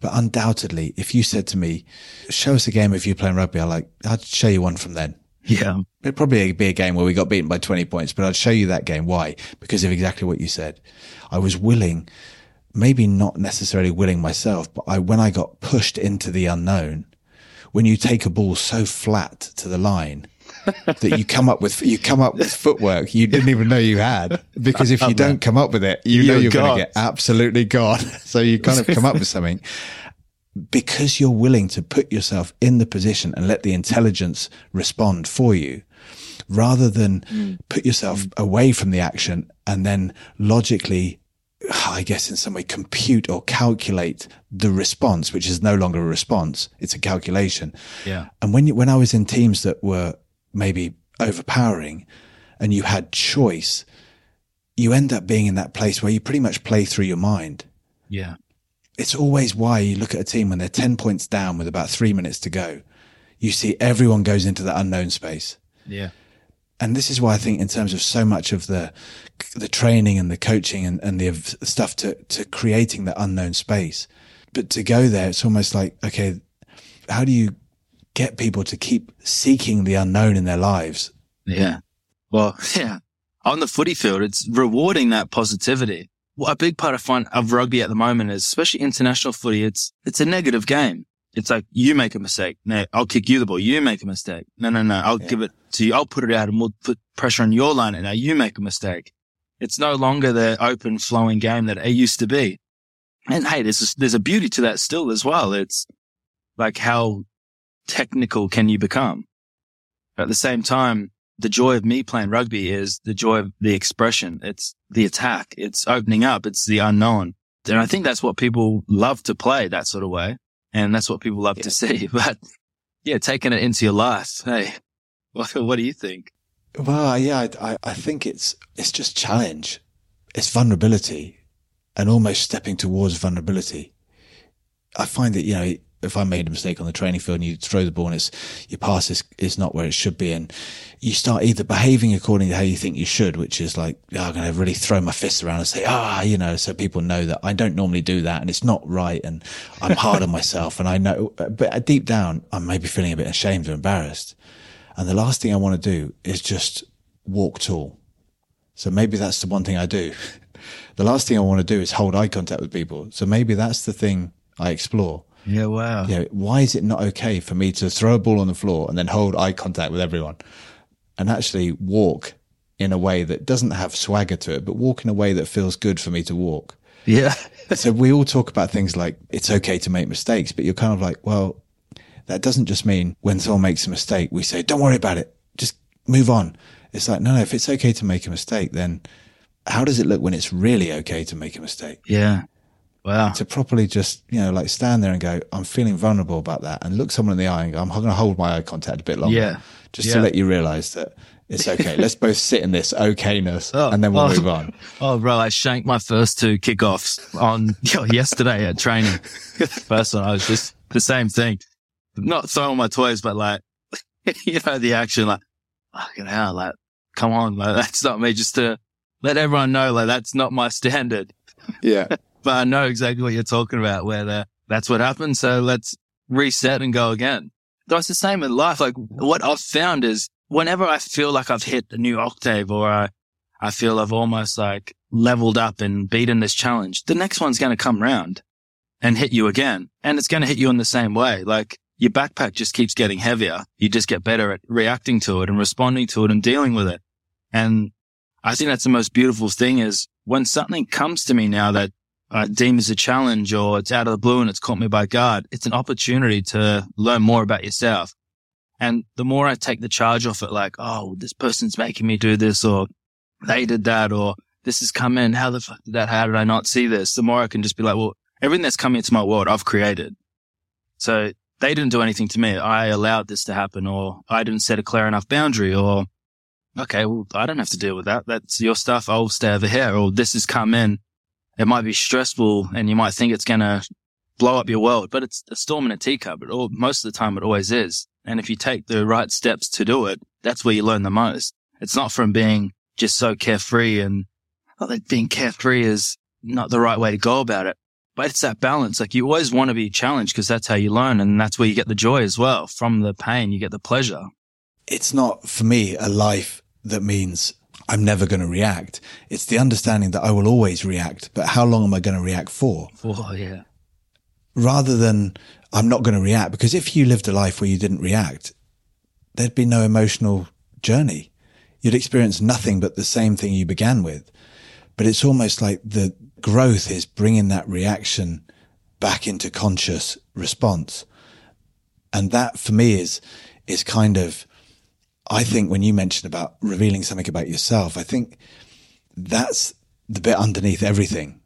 But undoubtedly, if you said to me, "Show us a game if you're playing rugby," I like I'd show you one from then. Yeah, it'd probably be a game where we got beaten by 20 points, but I'd show you that game. Why? Because of exactly what you said. I was willing maybe not necessarily willing myself, but I, when I got pushed into the unknown, when you take a ball so flat to the line that you come up with, you come up with footwork you didn't even know you had, because if you don't come up with it, you know you're going to get absolutely gone. So you kind of come up with something because you're willing to put yourself in the position and let the intelligence respond for you rather than mm. put yourself away from the action and then logically I guess in some way compute or calculate the response, which is no longer a response. It's a calculation. Yeah. And when you, when I was in teams that were maybe overpowering and you had choice, you end up being in that place where you pretty much play through your mind. Yeah. It's always why you look at a team when they're 10 points down with about three minutes to go. You see everyone goes into that unknown space. Yeah and this is why I think in terms of so much of the the training and the coaching and, and the stuff to to creating the unknown space, but to go there, it's almost like okay, how do you get people to keep seeking the unknown in their lives? Yeah, well, yeah, on the footy field, it's rewarding that positivity. Well, a big part of fun of rugby at the moment is, especially international footy, it's it's a negative game. It's like you make a mistake. No, I'll kick you the ball. You make a mistake. No, no, no. I'll yeah. give it to you. I'll put it out and we'll put pressure on your line. And now you make a mistake. It's no longer the open flowing game that it used to be. And hey, there's a, there's a beauty to that still as well. It's like how technical can you become? But at the same time, the joy of me playing rugby is the joy of the expression. It's the attack. It's opening up. It's the unknown. And I think that's what people love to play that sort of way. And that's what people love yeah. to see. But yeah, taking it into your life. Hey, what, what do you think? Well, yeah, I, I think it's, it's just challenge. It's vulnerability and almost stepping towards vulnerability. I find that, you know, if I made a mistake on the training field and you throw the ball and it's, your pass is, is not where it should be. And you start either behaving according to how you think you should, which is like, oh, I'm going to really throw my fists around and say, ah, you know, so people know that I don't normally do that and it's not right. And I'm hard on myself. And I know, but deep down, I'm maybe feeling a bit ashamed or embarrassed. And the last thing I want to do is just walk tall. So maybe that's the one thing I do. the last thing I want to do is hold eye contact with people. So maybe that's the thing I explore. Yeah, wow. You know, why is it not okay for me to throw a ball on the floor and then hold eye contact with everyone and actually walk in a way that doesn't have swagger to it, but walk in a way that feels good for me to walk? Yeah. so we all talk about things like it's okay to make mistakes, but you're kind of like, well, that doesn't just mean when someone makes a mistake, we say, don't worry about it. Just move on. It's like, no, no, if it's okay to make a mistake, then how does it look when it's really okay to make a mistake? Yeah. Wow. To properly just, you know, like stand there and go, I'm feeling vulnerable about that and look someone in the eye and go, I'm going to hold my eye contact a bit longer. Yeah. Just Yeah. to let you realize that it's okay. Let's both sit in this okayness Oh, and then we'll oh. move on. Oh, bro, I shanked my first two kickoffs on yesterday at training. first one, I was just the same thing. Not throwing my toys, but like, you know, the action, like, fucking hell, like, come on, like, that's not me. Just to let everyone know, like, that's not my standard. Yeah. But I know exactly what you're talking about, where the, that's what happened. So let's reset and go again. Though it's the same in life. Like what I've found is whenever I feel like I've hit a new octave or I, I feel I've almost like leveled up and beaten this challenge, the next one's going to come round and hit you again. And it's going to hit you in the same way. Like your backpack just keeps getting heavier. You just get better at reacting to it and responding to it and dealing with it. And I think that's the most beautiful thing is when something comes to me now that I deem as a challenge or it's out of the blue and it's caught me by guard, it's an opportunity to learn more about yourself. And the more I take the charge off it, like, oh, this person's making me do this or they did that or this has come in. How the fuck did that? How did I not see this? The more I can just be like, well, everything that's coming into my world, I've created. So they didn't do anything to me. I allowed this to happen or I didn't set a clear enough boundary or, okay, well, I don't have to deal with that. That's your stuff. I'll stay over here or this has come in. It might be stressful and you might think it's going to blow up your world, but it's a storm in a teacup. It all, most of the time it always is. And if you take the right steps to do it, that's where you learn the most. It's not from being just so carefree and not that being carefree is not the right way to go about it, but it's that balance. Like you always want to be challenged because that's how you learn. And that's where you get the joy as well. From the pain, you get the pleasure. it's not for me a life that means I'm never going to react. It's the understanding that I will always react, but how long am I going to react for? Oh, yeah. Rather than I'm not going to react because if you lived a life where you didn't react, there'd be no emotional journey. You'd experience nothing but the same thing you began with. But it's almost like the growth is bringing that reaction back into conscious response. And that for me is, is kind of, I think when you mentioned about revealing something about yourself, I think that's the bit underneath everything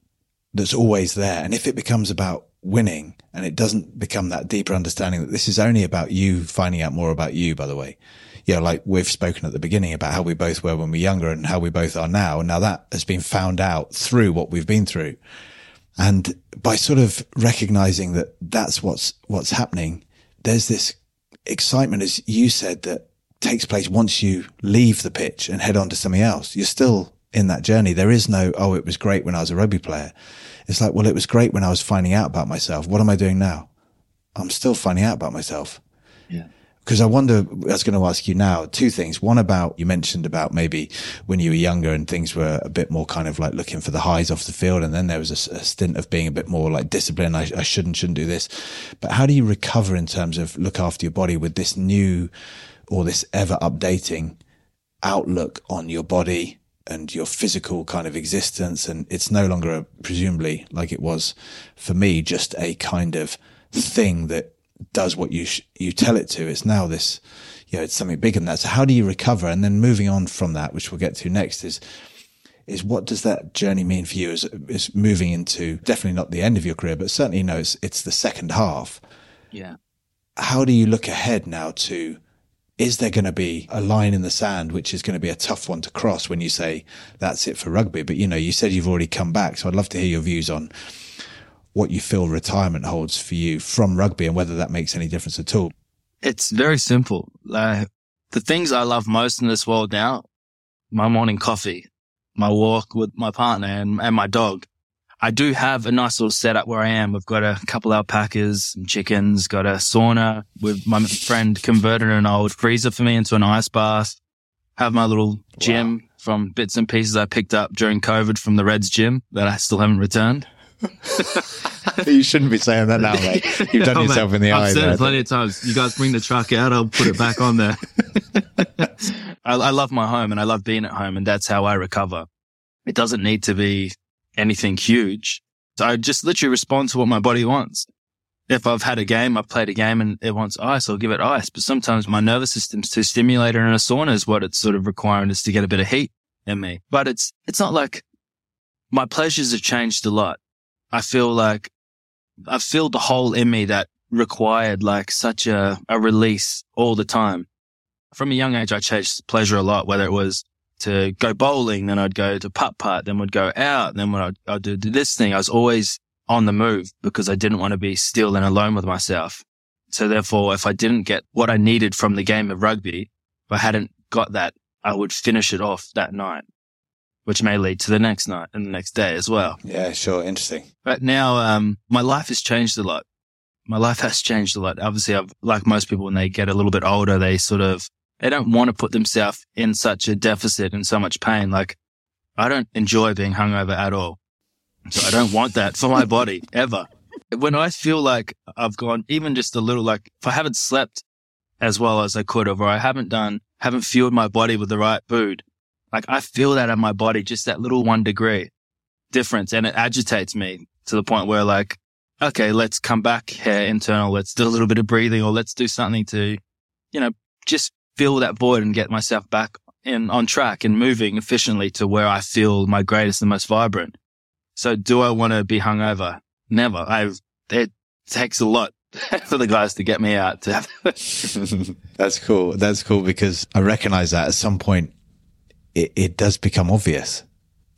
that's always there. And if it becomes about winning and it doesn't become that deeper understanding that this is only about you finding out more about you, by the way. You know, like we've spoken at the beginning about how we both were when we were younger and how we both are now. And now that has been found out through what we've been through. And by sort of recognizing that that's what's, what's happening, there's this excitement, as you said, that takes place once you leave the pitch and head on to something else. You're still in that journey. There is no, oh, it was great when I was a rugby player. It's like, well, it was great when I was finding out about myself. What am I doing now? I'm still finding out about myself. Yeah. Because I wonder, I was going to ask you now two things. One about, you mentioned about maybe when you were younger and things were a bit more kind of like looking for the highs off the field. And then there was a stint of being a bit more like disciplined. I, I shouldn't, shouldn't do this. But how do you recover in terms of look after your body with this new or this ever updating outlook on your body and your physical kind of existence. And it's no longer a, presumably like it was for me, just a kind of thing that does what you, sh- you tell it to. It's now this, you know, it's something bigger than that. So how do you recover? And then moving on from that, which we'll get to next is, is what does that journey mean for you Is as moving into definitely not the end of your career, but certainly, you know, it's, it's the second half Yeah. how do you look ahead now to is there going to be a line in the sand which is going to be a tough one to cross when you say that's it for rugby but you know you said you've already come back so i'd love to hear your views on what you feel retirement holds for you from rugby and whether that makes any difference at all It's very simple. Like the things I love most in this world now, my morning coffee, my walk with my partner and, and my dog. I do have a nice little setup where I am. We've got a couple alpacas, some chickens, got a sauna with my friend converted an old freezer for me into an ice bath. Have my little gym from bits and pieces I picked up during COVID from the Reds gym that I still haven't returned. you shouldn't be saying that now, mate. You've done Oh, mate, yourself in the I've eye said there. it plenty of times. You guys bring the truck out, I'll put it back on there. I, I love my home and I love being at home and that's how I recover. It doesn't need to be anything huge. So I just literally respond to what my body wants. If I've had a game, I've played a game and it wants ice, I'll give it ice. But sometimes my nervous system's too stimulated and a sauna is what it's sort of requiring is to get a bit of heat in me. But it's, it's not like my pleasures have changed a lot. I feel like I've filled the hole in me that required like such a, a release all the time. From a young age, I chased pleasure a lot, whether it was to go bowling, then I'd go to putt putt, then would go out, then when I'd, I'd do this thing, I was always on the move because I didn't want to be still and alone with myself. So therefore, if I didn't get what I needed from the game of rugby, if I hadn't got that, I would finish it off that night, which may lead to the next night and the next day as well. Yeah, sure. Interesting. But now, um, my life has changed a lot. My life has changed a lot. Obviously, I've, like most people, when they get a little bit older, they sort of, they don't want to put themselves in such a deficit and so much pain. Like, I don't enjoy being hungover at all. So I don't want that for my body ever. When I feel like I've gone even just a little, like if I haven't slept as well as I could have, or I haven't done, haven't fueled my body with the right food, like I feel that in my body, just that little one degree difference and it agitates me to the point where like, okay, let's come back here internal. Let's do a little bit of breathing or let's do something to, you know, just fill that void and get myself back in on track and moving efficiently to where I feel my greatest and most vibrant. So do I want to be hungover? Never. I've, it takes a lot for the guys to get me out. That's cool. That's cool because I recognize that at some point it, it does become obvious.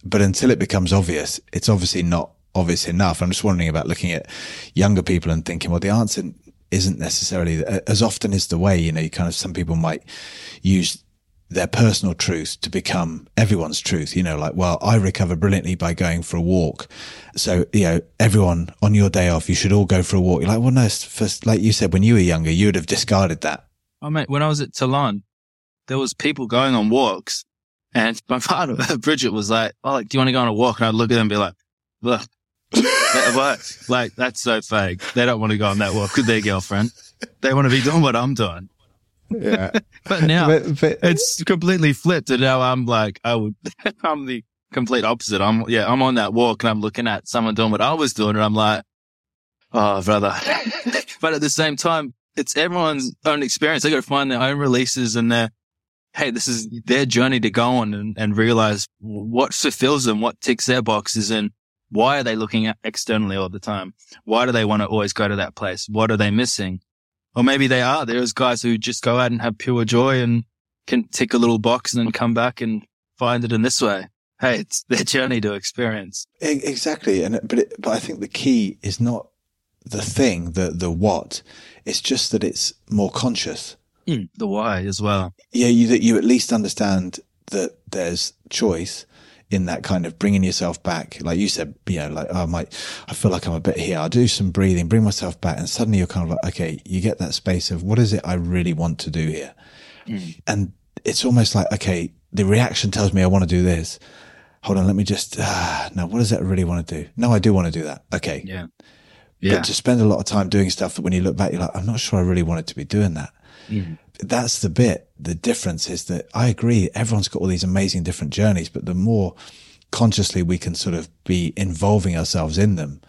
But until it becomes obvious, it's obviously not obvious enough. I'm just wondering about looking at younger people and thinking, well, the answer isn't necessarily uh, as often is the way, you know, you kind of, some people might use their personal truth to become everyone's truth. You know, like, well, I recover brilliantly by going for a walk. So, you know, everyone on your day off, you should all go for a walk. You're like, well, no, first, like you said, when you were younger, you would have discarded that. Oh, mate, when I was at Toulon, there was people going on walks and my partner, Bridget was like, Oh, like, do you want to go on a walk? And I'd look at them and be like, Look, what? Like, that's so fake. They don't want to go on that walk with their girlfriend. They want to be doing what I'm doing. Yeah. But now but, but it's completely flipped. And now I'm like, I would, I'm the complete opposite. I'm, yeah, I'm on that walk and I'm looking at someone doing what I was doing. And I'm like, Oh, brother. but at the same time, it's everyone's own experience. They got to find their own releases and their, Hey, this is their journey to go on and, and realize what fulfills them, what ticks their boxes and why are they looking at externally all the time? Why do they want to always go to that place? What are they missing? Or maybe they are. There's guys who just go out and have pure joy and can tick a little box and then come back and find it in this way. Hey, it's their journey to experience. Exactly, and but it, but I think the key is not the thing, the the what. It's just that it's more conscious. The why as well. Yeah, you that you at least understand that there's choice in that kind of bringing yourself back. Like you said, you know, like oh, I might, I feel like I'm a bit here. I'll do some breathing, bring myself back, and suddenly you're kind of like, okay, you get that space of what is it I really want to do here, and it's almost like okay, the reaction tells me I want to do this. Hold on, let me just. Uh, no, what does that really want to do? No, I do want to do that. Okay, Yeah. Yeah. but to spend a lot of time doing stuff that when you look back, you're like, I'm not sure I really wanted to be doing that. Mm. That's the bit. The difference is that I agree. Everyone's got all these amazing different journeys, but the more consciously we can sort of be involving ourselves in them,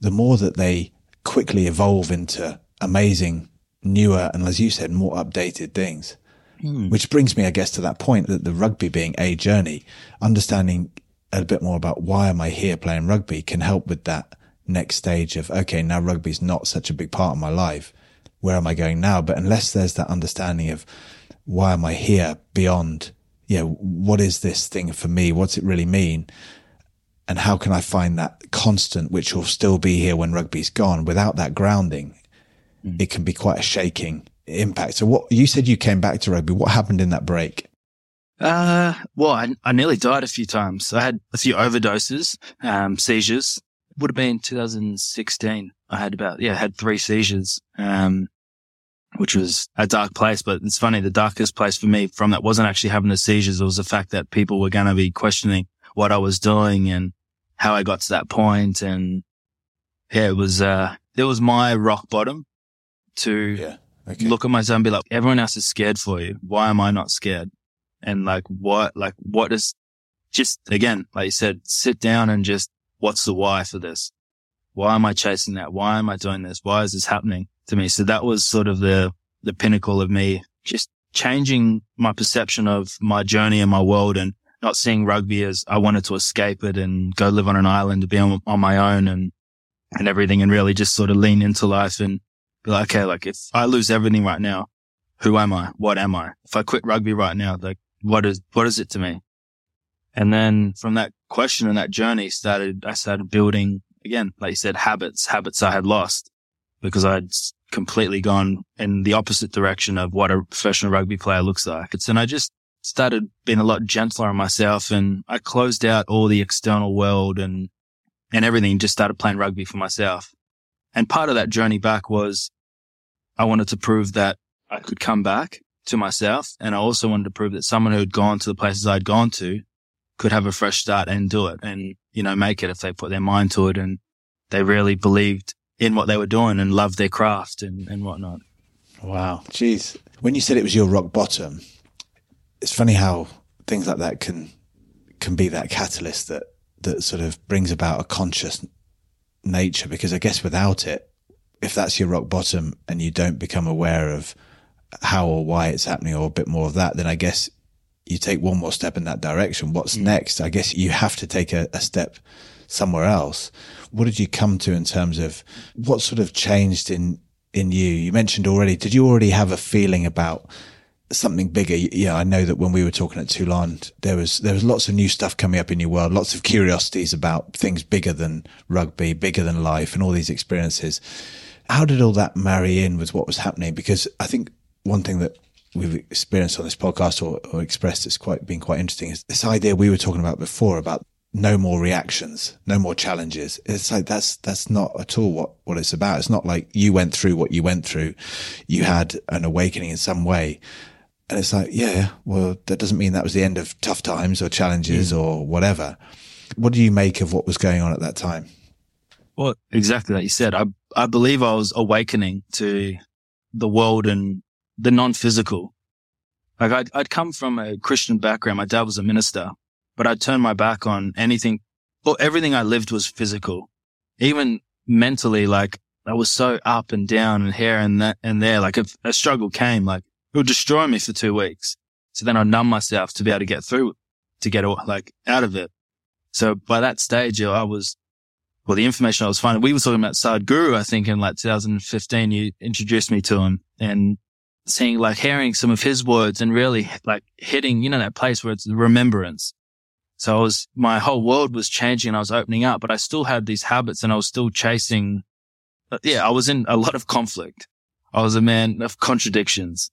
the more that they quickly evolve into amazing, newer, and as you said, more updated things. Hmm. Which brings me, I guess, to that point that the rugby being a journey, understanding a bit more about why am I here playing rugby can help with that next stage of, okay, now rugby's not such a big part of my life. Where am I going now? But unless there's that understanding of why am I here beyond, yeah, what is this thing for me? What's it really mean? And how can I find that constant, which will still be here when rugby's gone without that grounding? It can be quite a shaking impact. So what you said you came back to rugby. What happened in that break? Uh, well, I, I nearly died a few times. I had a few overdoses, um, seizures. Would have been 2016. I had about, yeah, I had three seizures, um, which was a dark place. But it's funny, the darkest place for me from that wasn't actually having the seizures. It was the fact that people were going to be questioning what I was doing and how I got to that point. and yeah, it was, uh, it was my rock bottom to Yeah. Okay. look at myself and be like, everyone else is scared for you. Why am I not scared? And like, what, like, what is just again, like you said, sit down and just, what's the why for this? Why am I chasing that? Why am I doing this? Why is this happening to me? So that was sort of the, the pinnacle of me just changing my perception of my journey and my world and not seeing rugby as I wanted to escape it and go live on an island to be on, on my own and, and everything and really just sort of lean into life and be like, okay, like if I lose everything right now, who am I? What am I? If I quit rugby right now, like what is, what is it to me? And then from that question and that journey started, I started building again, like you said, habits, habits I had lost because I'd completely gone in the opposite direction of what a professional rugby player looks like. And I just started being a lot gentler on myself and I closed out all the external world and, and everything, just started playing rugby for myself. And part of that journey back was I wanted to prove that I could come back to myself. And I also wanted to prove that someone who had gone to the places I'd gone to could have a fresh start and do it and, you know, make it if they put their mind to it and they really believed in what they were doing and loved their craft and, and whatnot. Wow. Jeez. When you said it was your rock bottom, it's funny how things like that can can be that catalyst that that sort of brings about a conscious nature because I guess without it, if that's your rock bottom and you don't become aware of how or why it's happening or a bit more of that, then I guess you take one more step in that direction. What's Mm. next? I guess you have to take a, a step somewhere else. What did you come to in terms of what sort of changed in, in you? You mentioned already, did you already have a feeling about something bigger? Yeah, I know that when we were talking at Toulon, there was, there was lots of new stuff coming up in your world, lots of curiosities about things bigger than rugby, bigger than life and all these experiences. How did all that marry in with what was happening? Because I think one thing that we've experienced on this podcast or, or expressed that's quite been quite interesting is this idea we were talking about before about no more reactions, no more challenges. It's like that's that's not at all what what it's about. It's not like you went through what you went through, you had an awakening in some way, and it's like yeah, well that doesn't mean that was the end of tough times or challenges mm. or whatever. What do you make of what was going on at that time? Well, exactly like you said. I I believe I was awakening to the world and the non-physical. Like I'd I'd come from a Christian background. My dad was a minister, but I'd turned my back on anything. Well, everything I lived was physical, even mentally. Like I was so up and down and here and that and there. Like if a struggle came, like it would destroy me for two weeks. So then I'd numb myself to be able to get through, to get like out of it. So by that stage, I was well, the information I was finding, we were talking about Sadhguru, I think in like 2015, you introduced me to him and seeing like hearing some of his words and really like hitting, you know, that place where it's the remembrance. So I was, my whole world was changing and I was opening up, but I still had these habits and I was still chasing. uh, Yeah, I was in a lot of conflict. I was a man of contradictions.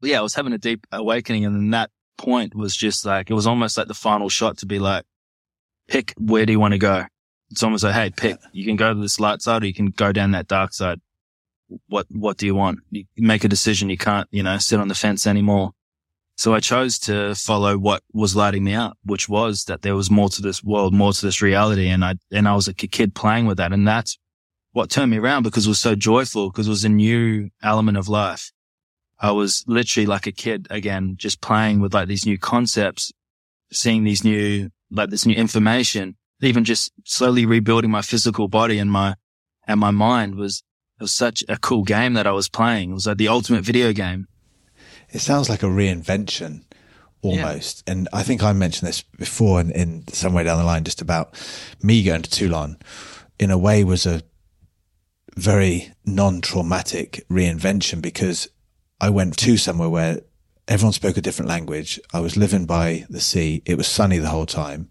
But yeah, I was having a deep awakening. And then that point was just like, it was almost like the final shot to be like, pick where do you want to go? It's almost like, hey, pick. You can go to this light side or you can go down that dark side. What, what do you want? You make a decision. You can't, you know, sit on the fence anymore. So I chose to follow what was lighting me up, which was that there was more to this world, more to this reality. And I, and I was a kid playing with that. And that's what turned me around because it was so joyful because it was a new element of life. I was literally like a kid again, just playing with like these new concepts, seeing these new, like this new information even just slowly rebuilding my physical body and my, and my mind was, it was such a cool game that I was playing. It was like the ultimate video game. It sounds like a reinvention almost. Yeah. And I think I mentioned this before in, in way down the line, just about me going to Toulon in a way was a very non-traumatic reinvention because I went to somewhere where everyone spoke a different language. I was living by the sea. It was sunny the whole time.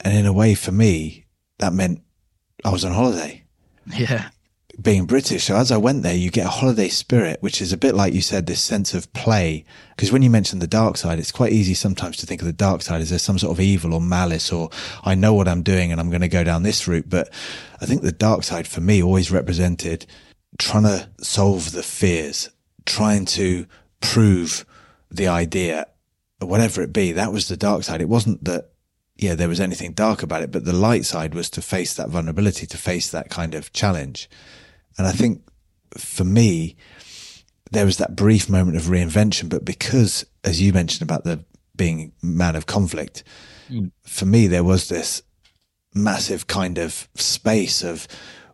And in a way for me, that meant I was on holiday. Yeah. Being British. So as I went there, you get a holiday spirit, which is a bit like you said, this sense of play. Because when you mention the dark side, it's quite easy sometimes to think of the dark side as there's some sort of evil or malice or I know what I'm doing and I'm going to go down this route. But I think the dark side for me always represented trying to solve the fears, trying to prove the idea, whatever it be. That was the dark side. It wasn't that yeah, there was anything dark about it, but the light side was to face that vulnerability, to face that kind of challenge. And I think for me, there was that brief moment of reinvention, but because, as you mentioned about the being man of conflict, mm. for me, there was this massive kind of space of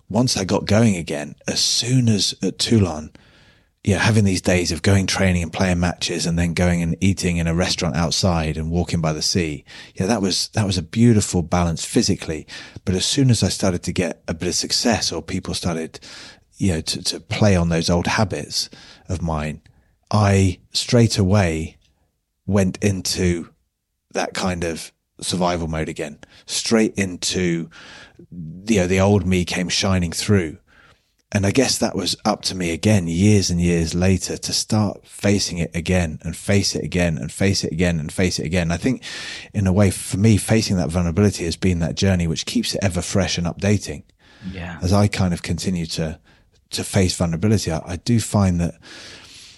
once I got going again, as soon as at Toulon, yeah, having these days of going training and playing matches and then going and eating in a restaurant outside and walking by the sea. Yeah, that was, that was a beautiful balance physically. But as soon as I started to get a bit of success or people started, you know, to, to play on those old habits of mine, I straight away went into that kind of survival mode again, straight into, you know, the old me came shining through. And I guess that was up to me again, years and years later to start facing it again and face it again and face it again and face it again. I think in a way for me, facing that vulnerability has been that journey, which keeps it ever fresh and updating. Yeah. As I kind of continue to, to face vulnerability, I, I do find that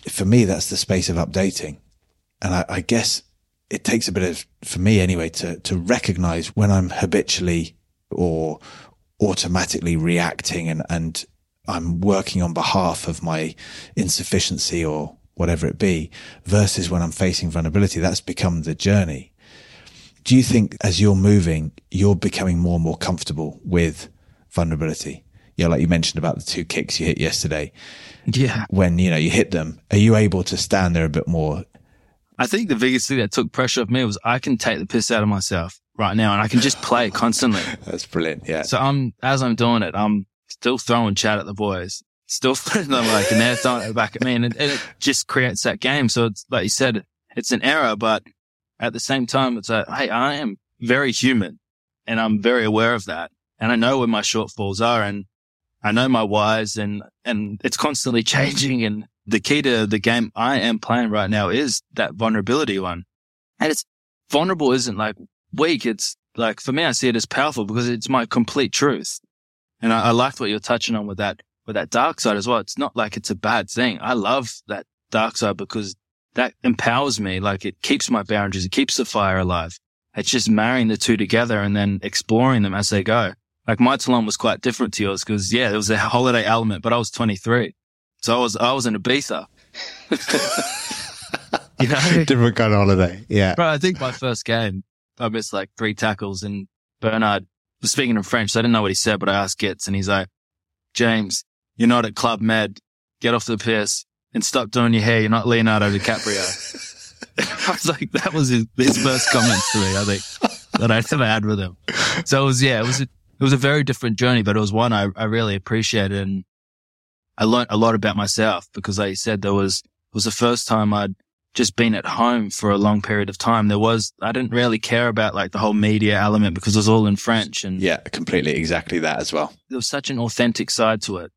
for me, that's the space of updating. And I, I guess it takes a bit of, for me anyway, to, to recognize when I'm habitually or automatically reacting and, and I'm working on behalf of my insufficiency or whatever it be versus when I'm facing vulnerability. That's become the journey. Do you think as you're moving, you're becoming more and more comfortable with vulnerability? Yeah, like you mentioned about the two kicks you hit yesterday. Yeah. When, you know, you hit them, are you able to stand there a bit more? I think the biggest thing that took pressure off me was I can take the piss out of myself right now and I can just play constantly. That's brilliant. Yeah. So I'm, as I'm doing it, I'm still throwing chat at the boys, still throwing them like, and they're throwing it back at me. And it, and it just creates that game. So it's like you said, it's an error, but at the same time, it's like, Hey, I am very human and I'm very aware of that. And I know where my shortfalls are and I know my whys and, and it's constantly changing. And the key to the game I am playing right now is that vulnerability one. And it's vulnerable isn't like weak. It's like, for me, I see it as powerful because it's my complete truth. And I, I liked what you're touching on with that, with that dark side as well. It's not like it's a bad thing. I love that dark side because that empowers me. Like it keeps my boundaries. It keeps the fire alive. It's just marrying the two together and then exploring them as they go. Like my Toulon was quite different to yours because yeah, there was a holiday element, but I was 23. So I was, I was in Ibiza. you know? Different kind of holiday. Yeah. Bro, I think my first game, I missed like three tackles and Bernard was speaking in French, so I didn't know what he said, but I asked Gits and he's like, James, you're not at Club Med. Get off the piss and stop doing your hair. You're not Leonardo DiCaprio. I was like, that was his, his first comments to me, I think, that I ever had with him. So it was, yeah, it was, a, it was a very different journey, but it was one I, I really appreciated. And I learned a lot about myself because like you said, there was, it was the first time I'd just been at home for a long period of time. There was, I didn't really care about like the whole media element because it was all in French and yeah, completely exactly that as well. There was such an authentic side to it.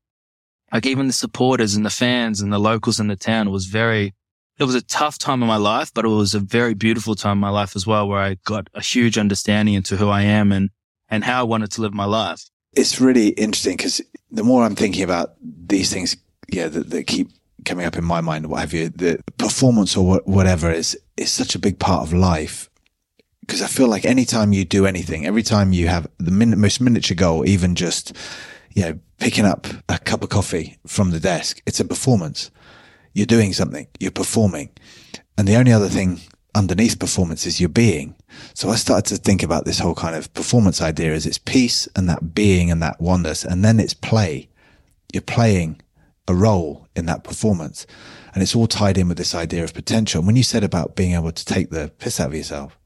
Like even the supporters and the fans and the locals in the town was very, it was a tough time in my life, but it was a very beautiful time in my life as well, where I got a huge understanding into who I am and, and how I wanted to live my life. It's really interesting because the more I'm thinking about these things, yeah, that, that keep coming up in my mind, what have you, the performance or whatever is, is such a big part of life. Because I feel like anytime you do anything, every time you have the min- most miniature goal, even just, you know, picking up a cup of coffee from the desk, it's a performance. You're doing something, you're performing. And the only other thing underneath performance is your being. So I started to think about this whole kind of performance idea as it's peace and that being and that oneness. And then it's play. You're playing a role in that performance. And it's all tied in with this idea of potential. And when you said about being able to take the piss out of yourself,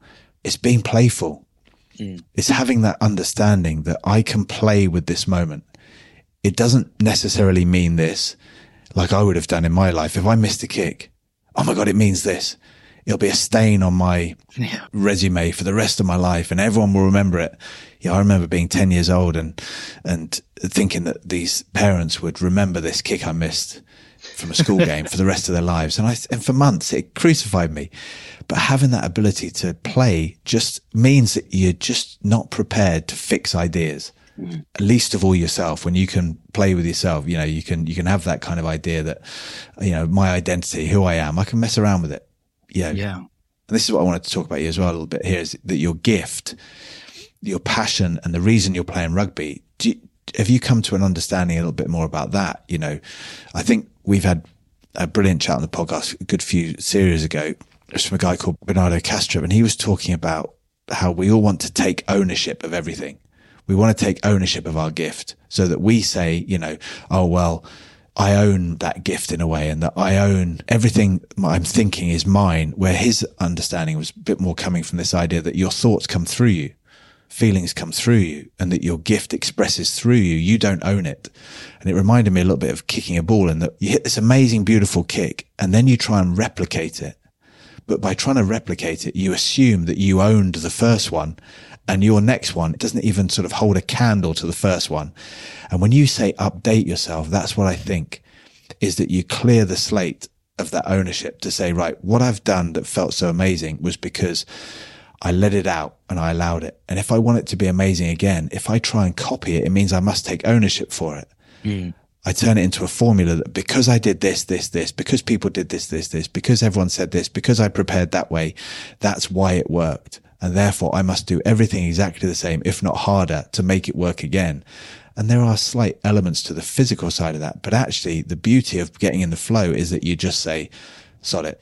it's being playful. Mm. It's having that understanding that I can play with this moment. It doesn't necessarily mean this like I would have done in my life. If I missed a kick, oh my God, it means this. It'll be a stain on my yeah. resume for the rest of my life and everyone will remember it. Yeah, I remember being 10 years old and, and thinking that these parents would remember this kick I missed from a school game for the rest of their lives. And I, and for months it crucified me. But having that ability to play just means that you're just not prepared to fix ideas. Mm. Least of all yourself, when you can play with yourself, you know, you can, you can have that kind of idea that, you know, my identity, who I am, I can mess around with it. Yeah. Yeah. and this is what I wanted to talk about you as well a little bit here, is that your gift, your passion, and the reason you're playing rugby. You, have you come to an understanding a little bit more about that? You know, I think we've had a brilliant chat on the podcast a good few series ago. It's from a guy called Bernardo Castro, and he was talking about how we all want to take ownership of everything. We want to take ownership of our gift so that we say, you know, oh, well, I own that gift in a way and that I own everything I'm thinking is mine, where his understanding was a bit more coming from this idea that your thoughts come through you, feelings come through you and that your gift expresses through you. You don't own it. And it reminded me a little bit of kicking a ball and that you hit this amazing, beautiful kick and then you try and replicate it. But by trying to replicate it, you assume that you owned the first one and your next one it doesn't even sort of hold a candle to the first one. And when you say update yourself, that's what I think is that you clear the slate of that ownership to say, right, what I've done that felt so amazing was because I let it out and I allowed it. And if I want it to be amazing again, if I try and copy it, it means I must take ownership for it. Mm. I turn it into a formula that because I did this, this, this, because people did this, this, this, because everyone said this, because I prepared that way, that's why it worked. And therefore I must do everything exactly the same, if not harder to make it work again. And there are slight elements to the physical side of that. But actually the beauty of getting in the flow is that you just say, sod it.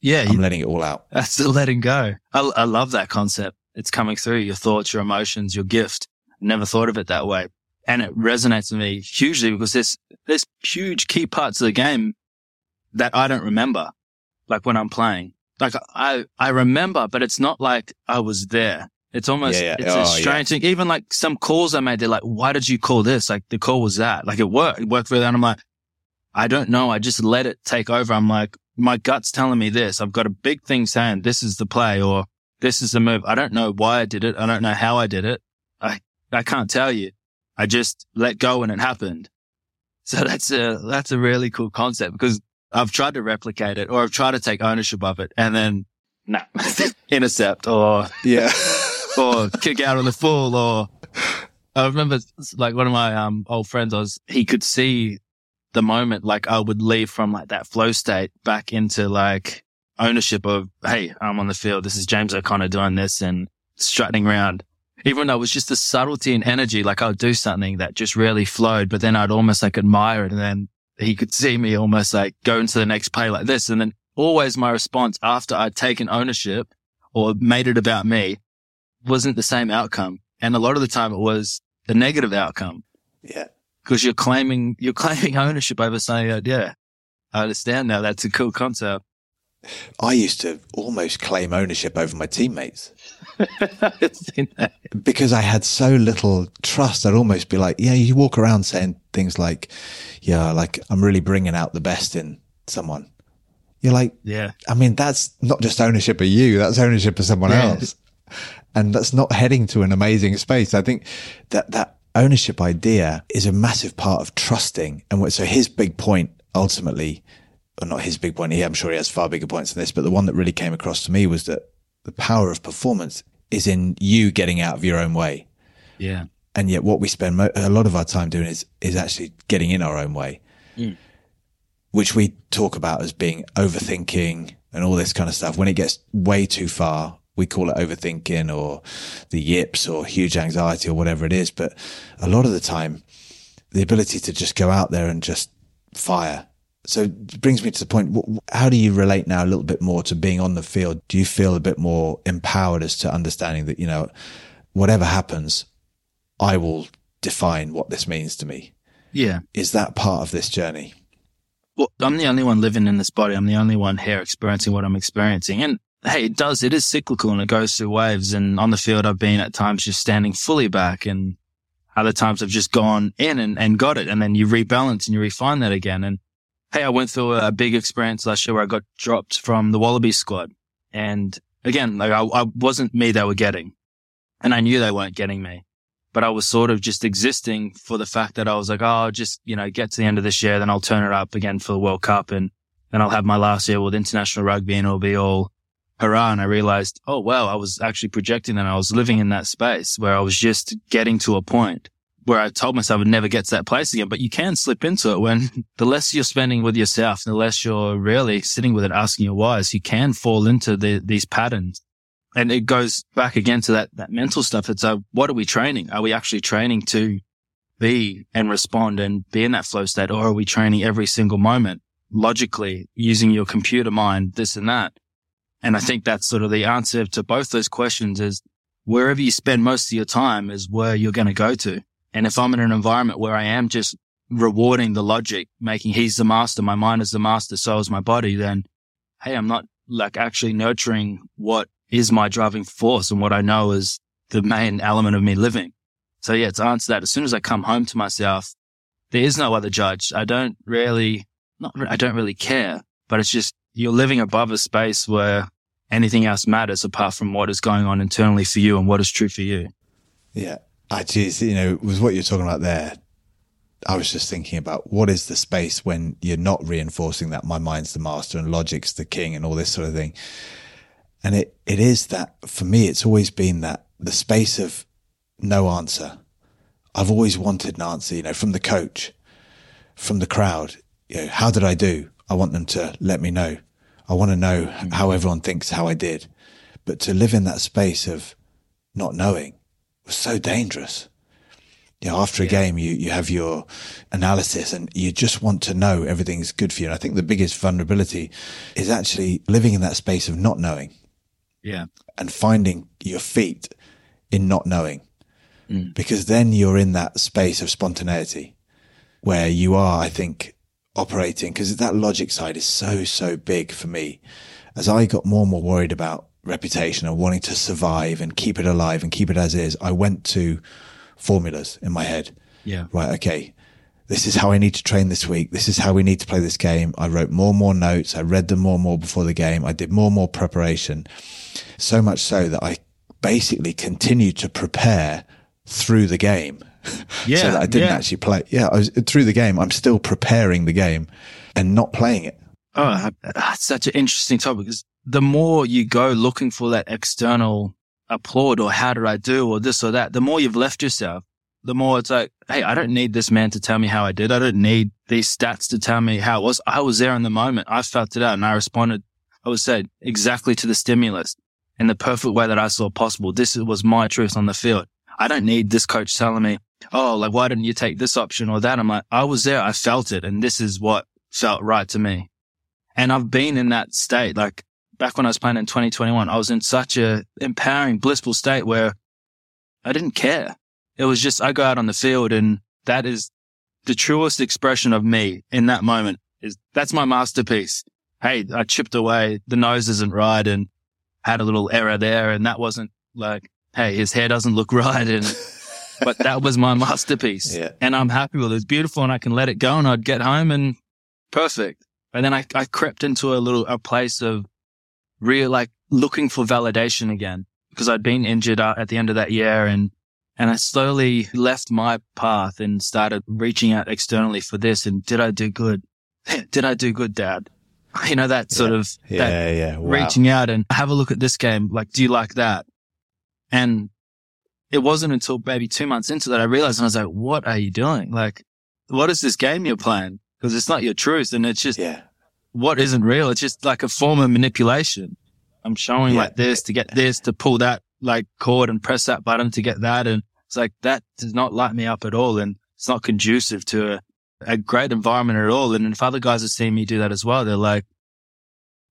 Yeah. I'm you, letting it all out. That's the letting go. I, I love that concept. It's coming through your thoughts, your emotions, your gift. Never thought of it that way. And it resonates with me hugely because there's, there's huge key parts of the game that I don't remember. Like when I'm playing, like I, I remember, but it's not like I was there. It's almost, yeah, yeah. it's oh, a strange yeah. thing. Even like some calls I made, they're like, why did you call this? Like the call was that. Like it worked. It worked really. And I'm like, I don't know. I just let it take over. I'm like, my gut's telling me this. I've got a big thing saying this is the play or this is the move. I don't know why I did it. I don't know how I did it. I, I can't tell you. I just let go and it happened. So that's a, that's a really cool concept because I've tried to replicate it or I've tried to take ownership of it and then nah, intercept or yeah. or kick out on the full or I remember like one of my um, old friends, I was, he could see the moment like I would leave from like that flow state back into like ownership of, Hey, I'm on the field. This is James O'Connor doing this and strutting around. Even though it was just the subtlety and energy, like I would do something that just really flowed, but then I'd almost like admire it. And then he could see me almost like go into the next play like this. And then always my response after I'd taken ownership or made it about me wasn't the same outcome. And a lot of the time it was the negative outcome. Yeah. Cause you're claiming, you're claiming ownership over saying, yeah, I understand now. That's a cool concept. I used to almost claim ownership over my teammates. because I had so little trust. I'd almost be like, yeah, you walk around saying things like, yeah, like I'm really bringing out the best in someone. You're like, yeah, I mean, that's not just ownership of you. That's ownership of someone yeah. else and that's not heading to an amazing space. I think that that ownership idea is a massive part of trusting. And so his big point ultimately, or not his big point here, I'm sure he has far bigger points than this, but the one that really came across to me was that the power of performance is in you getting out of your own way. Yeah. And yet what we spend mo- a lot of our time doing is, is actually getting in our own way, mm. which we talk about as being overthinking and all this kind of stuff. When it gets way too far, we call it overthinking or the yips or huge anxiety or whatever it is. But a lot of the time, the ability to just go out there and just fire. So it brings me to the point. How do you relate now a little bit more to being on the field? Do you feel a bit more empowered as to understanding that, you know, whatever happens, I will define what this means to me? Yeah. Is that part of this journey? Well, I'm the only one living in this body. I'm the only one here experiencing what I'm experiencing. And hey, it does. It is cyclical and it goes through waves. And on the field, I've been at times just standing fully back and other times I've just gone in and, and got it. And then you rebalance and you refine that again. And hey, I went through a big experience last year where I got dropped from the Wallaby squad. And again, like I, I wasn't me they were getting and I knew they weren't getting me, but I was sort of just existing for the fact that I was like, Oh, I'll just, you know, get to the end of this year. Then I'll turn it up again for the World Cup and then I'll have my last year with international rugby and it'll be all hurrah. And I realized, oh, wow, I was actually projecting and I was living in that space where I was just getting to a point. Where I told myself I'd never get to that place again, but you can slip into it when the less you're spending with yourself, the less you're really sitting with it, asking your whys, you can fall into the, these patterns. And it goes back again to that, that mental stuff. It's uh, what are we training? Are we actually training to be and respond and be in that flow state? Or are we training every single moment logically using your computer mind, this and that? And I think that's sort of the answer to both those questions is wherever you spend most of your time is where you're going to go to. And if I'm in an environment where I am just rewarding the logic, making he's the master, my mind is the master, so is my body, then hey, I'm not like actually nurturing what is my driving force and what I know is the main element of me living. So yeah, to answer that, as soon as I come home to myself, there is no other judge. I don't really, not, I don't really care, but it's just you're living above a space where anything else matters apart from what is going on internally for you and what is true for you. Yeah. I just, you know, with what you're talking about there, I was just thinking about what is the space when you're not reinforcing that my mind's the master and logic's the king and all this sort of thing. And it, it is that for me, it's always been that the space of no answer. I've always wanted an answer, you know, from the coach, from the crowd. You know, how did I do? I want them to let me know. I want to know mm. how everyone thinks how I did. But to live in that space of not knowing was so dangerous. You know, after a yeah. game, you, you have your analysis and you just want to know everything's good for you. And I think the biggest vulnerability is actually living in that space of not knowing. Yeah. And finding your feet in not knowing. Mm. Because then you're in that space of spontaneity where you are, I think, operating because that logic side is so, so big for me. As I got more and more worried about reputation and wanting to survive and keep it alive and keep it as is, I went to formulas in my head. Yeah. Right. Okay. This is how I need to train this week. This is how we need to play this game. I wrote more and more notes. I read them more and more before the game. I did more and more preparation. So much so that I basically continued to prepare through the game Yeah. so that I didn't yeah. actually play. Yeah, I was through the game. I'm still preparing the game and not playing it. Oh, that's such an interesting topic because the more you go looking for that external applaud or how did I do or this or that, the more you've left yourself, the more it's like, Hey, I don't need this man to tell me how I did. I don't need these stats to tell me how it was. I was there in the moment. I felt it out and I responded, I was said exactly to the stimulus in the perfect way that I saw possible. This was my truth on the field. I don't need this coach telling me, oh, like, why didn't you take this option or that? I'm like, I was there. I felt it. And this is what felt right to me. And I've been in that state. Like back when I was playing in 2021, I was in such a empowering, blissful state where I didn't care. It was just, I go out on the field and that is the truest expression of me in that moment is that's my masterpiece. Hey, I chipped away. The nose isn't right and had a little error there. And that wasn't like, Hey, his hair doesn't look right. And but that was my masterpiece. Yeah. And I'm happy with it. It's beautiful and I can let it go and I'd get home and perfect. And then I, I crept into a little, a place of real, like looking for validation again because I'd been injured uh, at the end of that year and, and I slowly left my path and started reaching out externally for this. And did I do good? did I do good, dad? You know, that sort yeah. of, yeah, that yeah. Wow. reaching out and have a look at this game. Like, do you like that? And it wasn't until maybe two months into that I realized and I was like, what are you doing? Like, what is this game you're playing? Because it's not your truth and it's just yeah. What isn't real. It's just like a form of manipulation. I'm showing Yeah. like this to get this, to pull that like cord and press that button to get that. And it's like, that does not light me up at all. And it's not conducive to a, a great environment at all. And if other guys have seen me do that as well, they're like,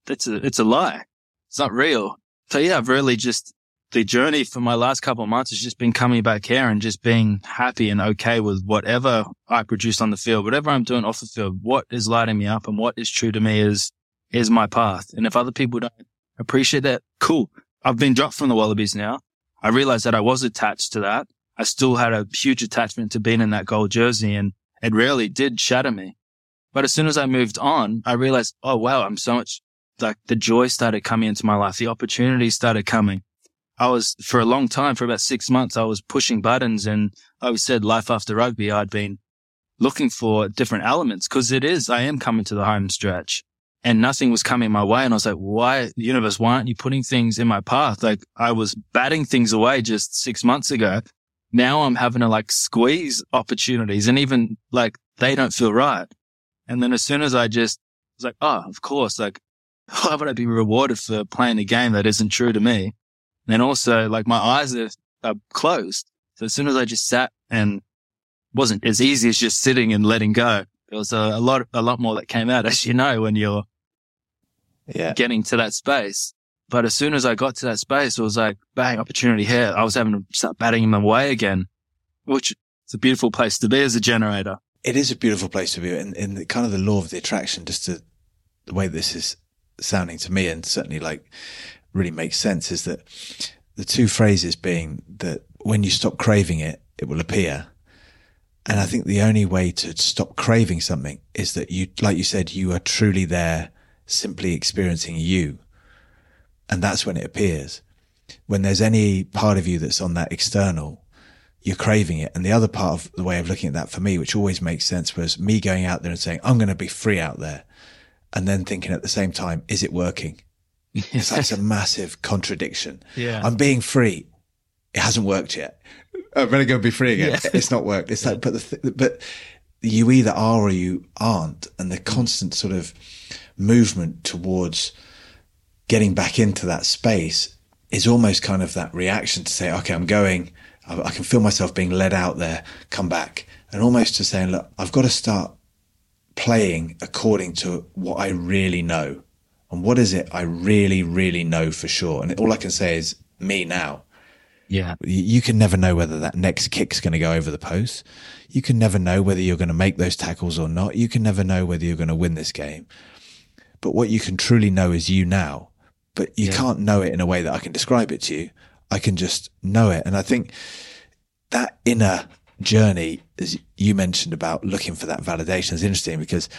that's a, it's a lie. It's not real. So yeah, I've really just, the journey for my last couple of months has just been coming back here and just being happy and okay with whatever I produce on the field, whatever I'm doing off the field, what is lighting me up and what is true to me is, is my path. And if other people don't appreciate that, cool. I've been dropped from the Wallabies now. I realized that I was attached to that. I still had a huge attachment to being in that gold jersey and it really did shatter me. But as soon as I moved on, I realized, oh wow, I'm so much like the joy started coming into my life. The opportunities started coming. I was for a long time, for about six months, I was pushing buttons and I said life after rugby. I'd been looking for different elements because it is, I am coming to the home stretch and nothing was coming my way. And I was like, why universe? Why aren't you putting things in my path? Like I was batting things away just six months ago. now I'm having to like squeeze opportunities and even like they don't feel right. And then as soon as I just was like, oh, of course, like, why would I be rewarded for playing a game that isn't true to me? And also like my eyes are, are closed. So as soon as I just sat and wasn't as easy as just sitting and letting go, there was a, a lot, a lot more that came out, as you know, when you're yeah. getting to that space. But as soon as I got to that space, it was like, bang, opportunity here. I was having to start batting them away again, which is a beautiful place to be as a generator. It is a beautiful place to be. And the kind of the law of the attraction, just to the way this is sounding to me and certainly like really makes sense is that the two phrases being that when you stop craving it, it will appear. And I think the only way to stop craving something is that you, like you said, you are truly there simply experiencing you. And that's when it appears. When there's any part of you that's on that external, you're craving it. And the other part of the way of looking at that for me, which always makes sense was me going out there and saying, I'm going to be free out there. And then thinking at the same time, is it working? Because that's a massive contradiction. Yeah. I'm being free. It hasn't worked yet. Oh, I'm going to go be free again. Yeah. It's not worked. It's like, but the, th- but you either are or you aren't. And the constant sort of movement towards getting back into that space is almost kind of that reaction to say, okay, I'm going, I, I can feel myself being led out there, come back and almost to saying, look, I've got to start playing according to what I really know. And what is it I really, really know for sure? And all I can say is me now. Yeah. You- can never know whether that next kick's going to go over the post. You can never know whether you're going to make those tackles or not. You can never know whether you're going to win this game. But what you can truly know is you now. But you Yeah. can't know it in a way that I can describe it to you. I can just know it. And I think that inner journey, as you mentioned about looking for that validation, is interesting because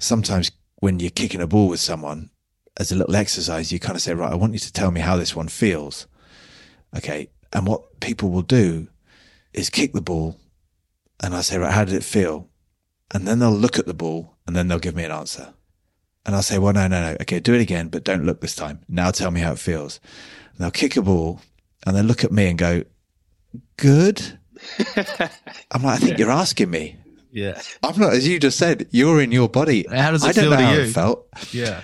sometimes when you're kicking a ball with someone, as a little exercise, you kind of say, right, I want you to tell me how this one feels. Okay. And what people will do is kick the ball and I say, right, how did it feel? And then they'll look at the ball and then they'll give me an answer. And I'll say, well, no, no, no. Okay. Do it again, but don't look this time. Now tell me how it feels. And they'll kick a ball and then look at me and go, good. I'm like, I think you're asking me. Yeah. I'm not, as you just said, you're in your body. How does it I don't feel know to how you? it felt. Yeah.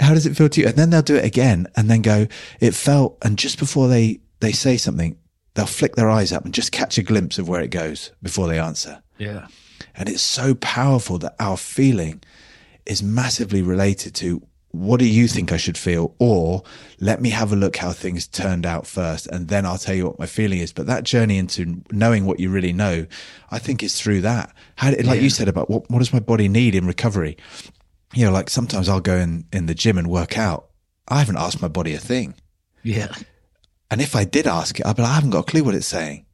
How does it feel to you? And then they'll do it again and then go, it felt, and just before they, they say something, they'll flick their eyes up and just catch a glimpse of where it goes before they answer. Yeah. And it's so powerful that our feeling is massively related to what do you think I should feel? Or let me have a look how things turned out first. And then I'll tell you what my feeling is. But that journey into knowing what you really know, I think is through that. How, like Yeah. you said about what, what does my body need in recovery? You know, like sometimes I'll go in, in the gym and work out. I haven't asked my body a thing. Yeah. And if I did ask it, I'd be like, I haven't got a clue what it's saying.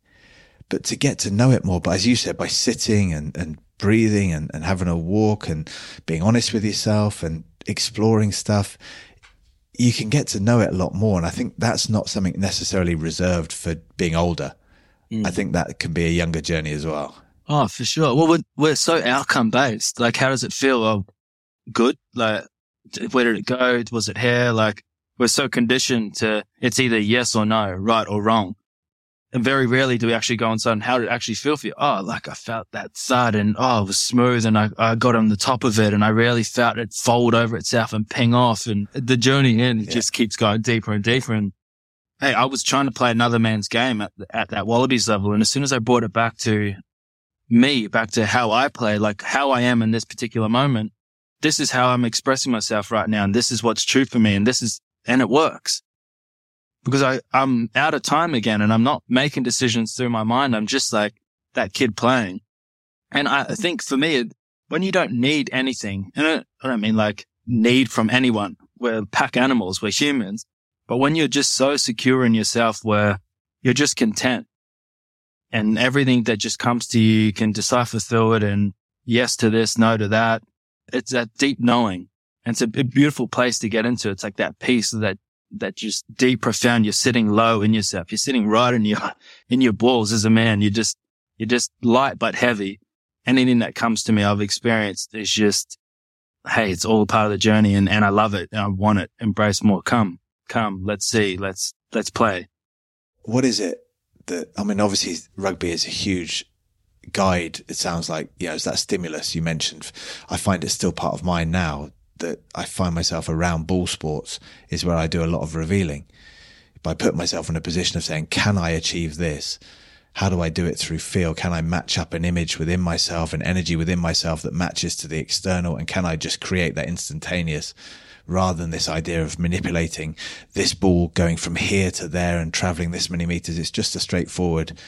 But to get to know it more, but as you said, by sitting and, and breathing and, and having a walk and being honest with yourself and exploring stuff, you can get to know it a lot more. And I think that's not something necessarily reserved for being older. I mm. think that can be a younger journey as well. Oh, for sure. Well, we're, we're so outcome based. Like, how does it feel? Oh, good. Like, where did it go? Was it here? Like, we're so conditioned to it's either yes or no, right or wrong. And very rarely do we actually go inside and how did it actually feel for you? Oh, like I felt that thud and oh, it was smooth and I, I got on the top of it and I rarely felt it fold over itself and ping off. And the journey in Yeah. just keeps going deeper and deeper. And hey, I was trying to play another man's game at, at that Wallabies level. And as soon as I brought it back to me, back to how I play, like how I am in this particular moment, this is how I'm expressing myself right now. And this is what's true for me. And this is, and it works because I, I'm out of time again and I'm not making decisions through my mind. I'm just like that kid playing. And I think for me, when you don't need anything, and I don't mean like need from anyone, we're pack animals, we're humans, but when you're just so secure in yourself where you're just content and everything that just comes to you, you can decipher through it and yes to this, no to that. It's that deep knowing. And it's a, beautiful place to get into. It's like that peace that, that just deep, profound. You're sitting low in yourself. You're sitting right in your, in your balls as a man. You're just, you're just light but heavy. Anything that comes to me, I've experienced is just, hey, it's all part of the journey and, and I love it and I want it. Embrace more. Come, come, let's see, let's, let's play. What is it that, I mean, obviously rugby is a huge guide. It sounds like, you know, it's that stimulus you mentioned. I find it still part of mine now that I find myself around ball sports is where I do a lot of revealing. By putting myself in a position of saying, can I achieve this? How do I do it through feel? Can I match up an image within myself, an energy within myself that matches to the external? And can I just create that instantaneous rather than this idea of manipulating this ball going from here to there and traveling this many meters? It's just a straightforward,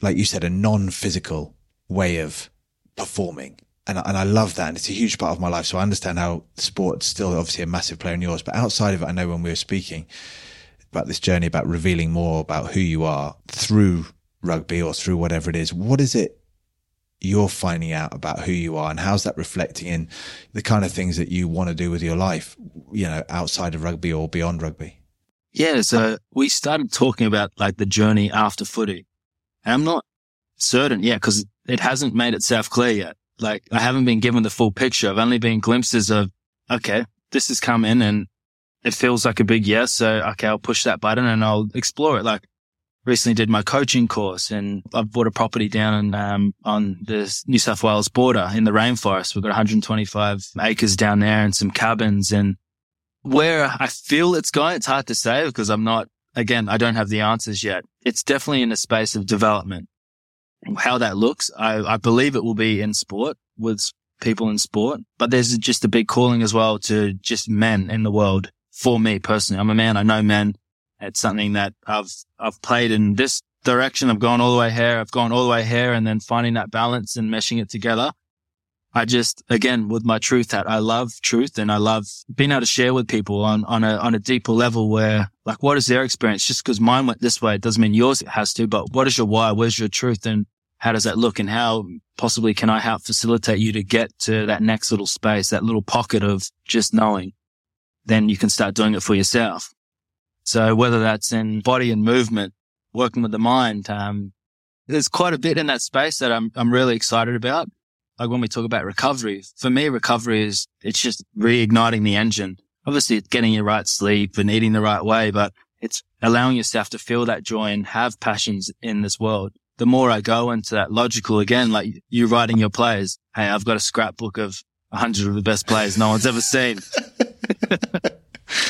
like you said, a non-physical way of performing. And, and I love that. And it's a huge part of my life. So I understand how sport's still obviously a massive player in yours, but outside of it, I know when we were speaking about this journey about revealing more about who you are through rugby or through whatever it is, what is it you're finding out about who you are and how's that reflecting in the kind of things that you want to do with your life, you know, outside of rugby or beyond rugby? Yeah. So we started talking about like the journey after footy. And I'm not certain. Yeah. Cause it hasn't made itself clear yet. Like I haven't been given the full picture. I've only been glimpses of, okay, this has come in and it feels like a big yes. So, okay, I'll push that button and I'll explore it. Like recently did my coaching course and I've bought a property down um, on the New South Wales border in the rainforest. We've got 125 acres down there and some cabins and where I feel it's going, it's hard to say because I'm not, again, I don't have the answers yet. It's definitely in a space of development. How that looks, I, I believe it will be in sport with people in sport, but there's just a big calling as well to just men in the world. For me personally, I'm a man. I know men it's something that I've, I've played in this direction. I've gone all the way here. I've gone all the way here and then finding that balance and meshing it together. I just, again, with my truth that I love truth and I love being able to share with people on, on a, on a deeper level where like, what is their experience? Just because mine went this way, it doesn't mean yours has to, but what is your why? Where's your truth? And how does that look? And how possibly can I help facilitate you to get to that next little space, that little pocket of just knowing? Then you can start doing it for yourself. So whether that's in body and movement, working with the mind, um, there's quite a bit in that space that I'm, I'm really excited about. Like when we talk about recovery, for me, recovery is, it's just reigniting the engine. Obviously it's getting your right sleep and eating the right way, but it's allowing yourself to feel that joy and have passions in this world. The more I go into that logical again, like you writing your plays. Hey, I've got a scrapbook of a hundred of the best players no one's ever seen.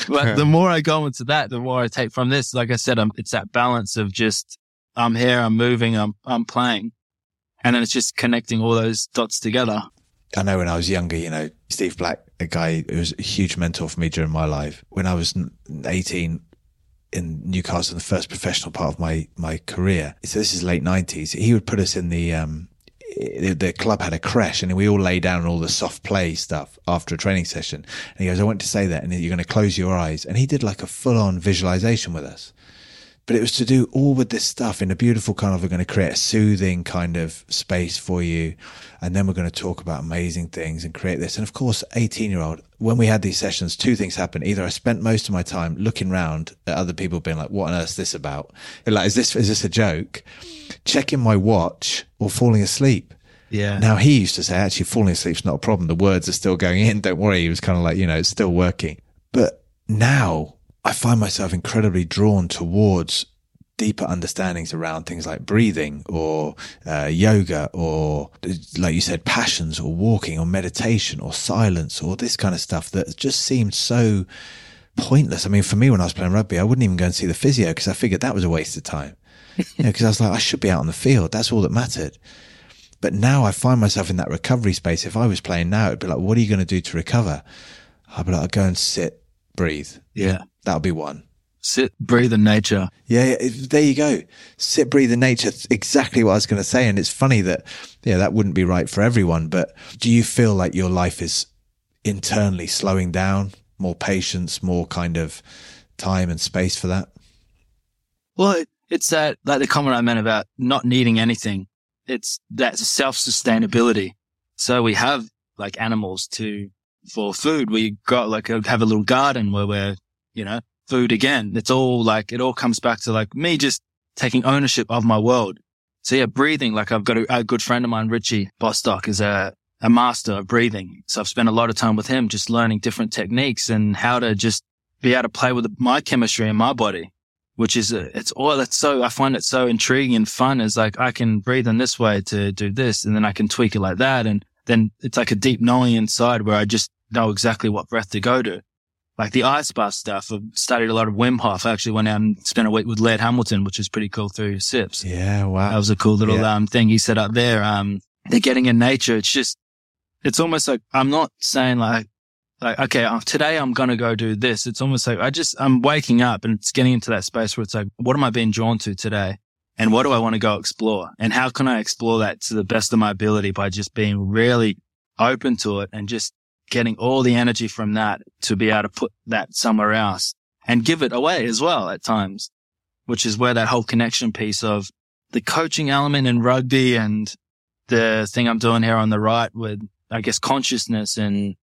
but the more I go into that, the more I take from this. Like I said, I'm, it's that balance of just, I'm here, I'm moving, I'm, I'm playing. And then it's just connecting all those dots together. I know when I was younger, you know, Steve Black, a guy who was a huge mentor for me during my life. When I was 18 in Newcastle, the first professional part of my, my career. So this is late nineties. He would put us in the, um, the club had a crash and we all lay down all the soft play stuff after a training session. And he goes, I want to say that. And you're going to close your eyes. And he did like a full on visualization with us. But it was to do all with this stuff in a beautiful kind of, we're going to create a soothing kind of space for you. And then we're going to talk about amazing things and create this. And of course, 18 year old, when we had these sessions, two things happened. Either I spent most of my time looking around at other people being like, what on earth is this about? Like, is this, is this a joke? Checking my watch or falling asleep. Yeah. Now he used to say, actually, falling asleep's not a problem. The words are still going in. Don't worry. He was kind of like, you know, it's still working. But now I find myself incredibly drawn towards deeper understandings around things like breathing or uh, yoga or like you said passions or walking or meditation or silence or this kind of stuff that just seemed so pointless. I mean for me when i was playing rugby i wouldn't even go and see the physio because i figured that was a waste of time. Because you know, i was like i should be out on the field. That's all that mattered. But now i find myself in that recovery space. If i was playing now it'd be like what are you going to do to recover? I'd be like I'll go and sit breathe. Yeah that'll be one sit, breathe in nature. Yeah, there you go. Sit, breathe in nature. Exactly what I was going to say. And it's funny that, yeah, that wouldn't be right for everyone. But do you feel like your life is internally slowing down, more patience, more kind of time and space for that? Well, it's that, like the comment I meant about not needing anything. It's that self sustainability. So we have like animals to, for food. We got like have a little garden where we're, you know, food again. It's all like, it all comes back to like me just taking ownership of my world. So yeah, breathing, like I've got a, a good friend of mine, Richie Bostock is a, a master of breathing. So I've spent a lot of time with him just learning different techniques and how to just be able to play with my chemistry in my body. which is, uh, it's all, it's so, I find it so intriguing and fun is like, I can breathe in this way to do this and then I can tweak it like that. And then it's like a deep knowing inside where I just know exactly what breath to go to. Like the ice bath stuff, I've studied a lot of Wim Hof. I actually went out and spent a week with Laird Hamilton, which is pretty cool through SIPS. Yeah. Wow. That was a cool little, Yeah. um, thing he set up there. Um, they're getting in nature. It's just, it's almost like I'm not saying like, like, okay, today I'm going to go do this. It's almost like I just, I'm waking up and it's getting into that space where it's like, what am I being drawn to today? And what do I want to go explore? And how can I explore that to the best of my ability by just being really open to it and just getting all the energy from that to be able to put that somewhere else and give it away as well at times, which is where that whole connection piece of the coaching element in rugby and the thing I'm doing here on the right with, I guess, consciousness and,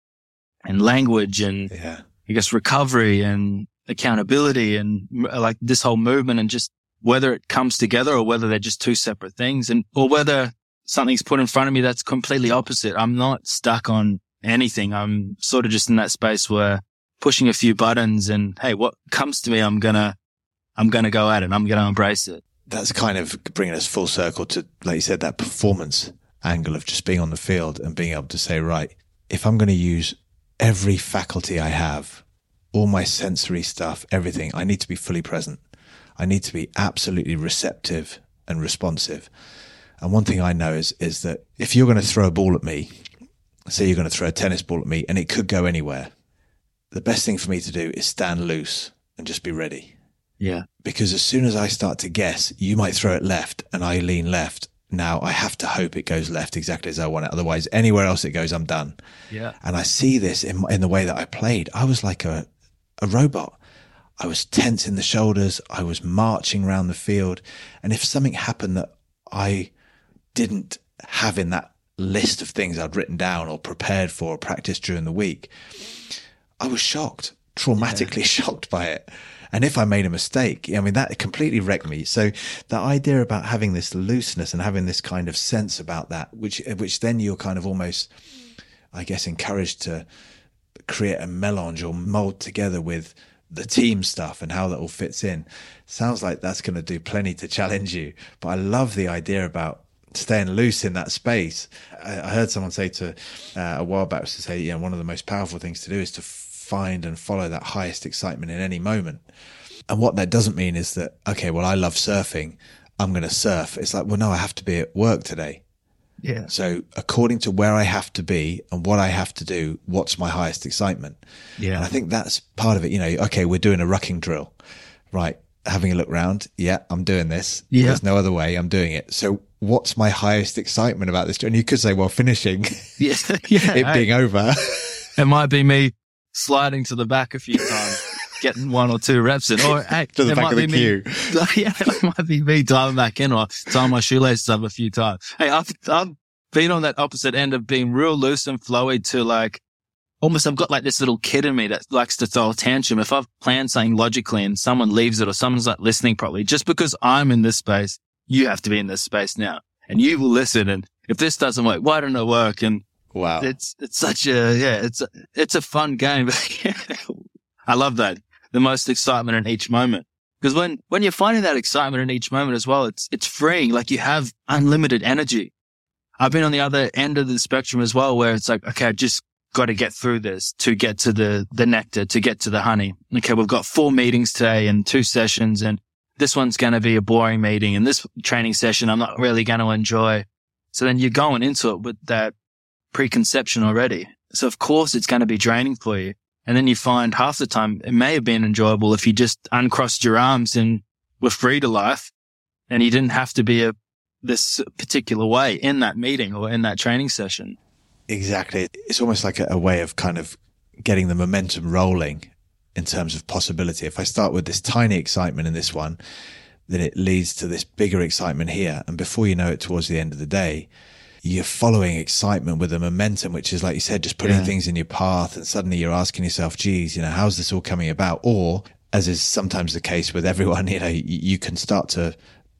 and language and Yeah. I guess recovery and accountability and like this whole movement and just whether it comes together or whether they're just two separate things and or whether something's put in front of me that's completely opposite. I'm not stuck on anything. I'm sort of just in that space where pushing a few buttons and hey, what comes to me, I'm gonna, I'm gonna go at it. I'm gonna embrace it. That's kind of bringing us full circle to, like you said, that performance angle of just being on the field and being able to say, right, if I'm going to use every faculty I have, all my sensory stuff, everything, I need to be fully present. I need to be absolutely receptive and responsive. And one thing I know is, is that if you're going to throw a ball at me, say you're going to throw a tennis ball at me and it could go anywhere, the best thing for me to do is stand loose and just be ready Yeah. because as soon as I start to guess, you might throw it left and I lean left. Now I have to hope it goes left exactly as I want it. Otherwise, anywhere else it goes, I'm done. Yeah. And I see this in, in the way that I played. I was like a, a robot. I was tense in the shoulders. I was marching around the field. And if something happened that I didn't have in that list of things I'd written down or prepared for or practiced during the week, I was shocked, traumatically shocked by it. And if I made a mistake, I mean, that completely wrecked me. So the idea about having this looseness and having this kind of sense about that, which, which then you're kind of almost, I guess, encouraged to create a melange or mold together with the team stuff and how that all fits in. Sounds like that's going to do plenty to challenge you. But I love the idea about staying loose in that space. I, I heard someone say to uh, a while back to say, you know, one of the most powerful things to do is to find and follow that highest excitement in any moment. And what that doesn't mean is that, okay, well, I love surfing. I'm going to surf. It's like, well, no, I have to be at work today. Yeah. So according to where I have to be and what I have to do, what's my highest excitement? Yeah. And I think that's part of it. You know, okay, we're doing a rucking drill, right? Having a look round. Yeah, I'm doing this. Yeah. There's no other way. I'm doing it. So what's my highest excitement about this? And you could say, well, finishing Yeah. yeah. it being over. it might be me sliding to the back a few times, getting one or two reps in, or hey, To the it back might of the be me, yeah, it might be me diving back in or tying my shoelaces up a few times. Hey, I've, I've been on that opposite end of being real loose and flowy to like, almost I've got like this little kid in me that likes to throw a tantrum. If I've planned something logically and someone leaves it or someone's not listening properly, just because I'm in this space, you have to be in this space now and you will listen. And if this doesn't work, why don't it work? And wow. it's it's such a yeah it's a, it's a fun game i love that the most excitement in each moment because when when you're finding that excitement in each moment as well it's it's freeing like you have unlimited energy i've been on the other end of the spectrum as well where it's like okay i just got to get through this to get to the the nectar to get to the honey okay we've got four meetings today and two sessions and this one's going to be a boring meeting and this training session i'm not really going to enjoy so then you're going into it with that preconception already. So of course it's going to be draining for you. And then you find half the time it may have been enjoyable if you just uncrossed your arms and were free to life and you didn't have to be a this particular way in that meeting or in that training session. Exactly. It's almost like a, a way of kind of getting the momentum rolling in terms of possibility. If I start with this tiny excitement in this one, then it leads to this bigger excitement here. And before you know it, towards the end of the day, you're following excitement with a momentum, which is like you said, just putting Yeah. things in your path. And suddenly you're asking yourself, geez, you know, how's this all coming about? Or as is sometimes the case with everyone, you know, you, you can start to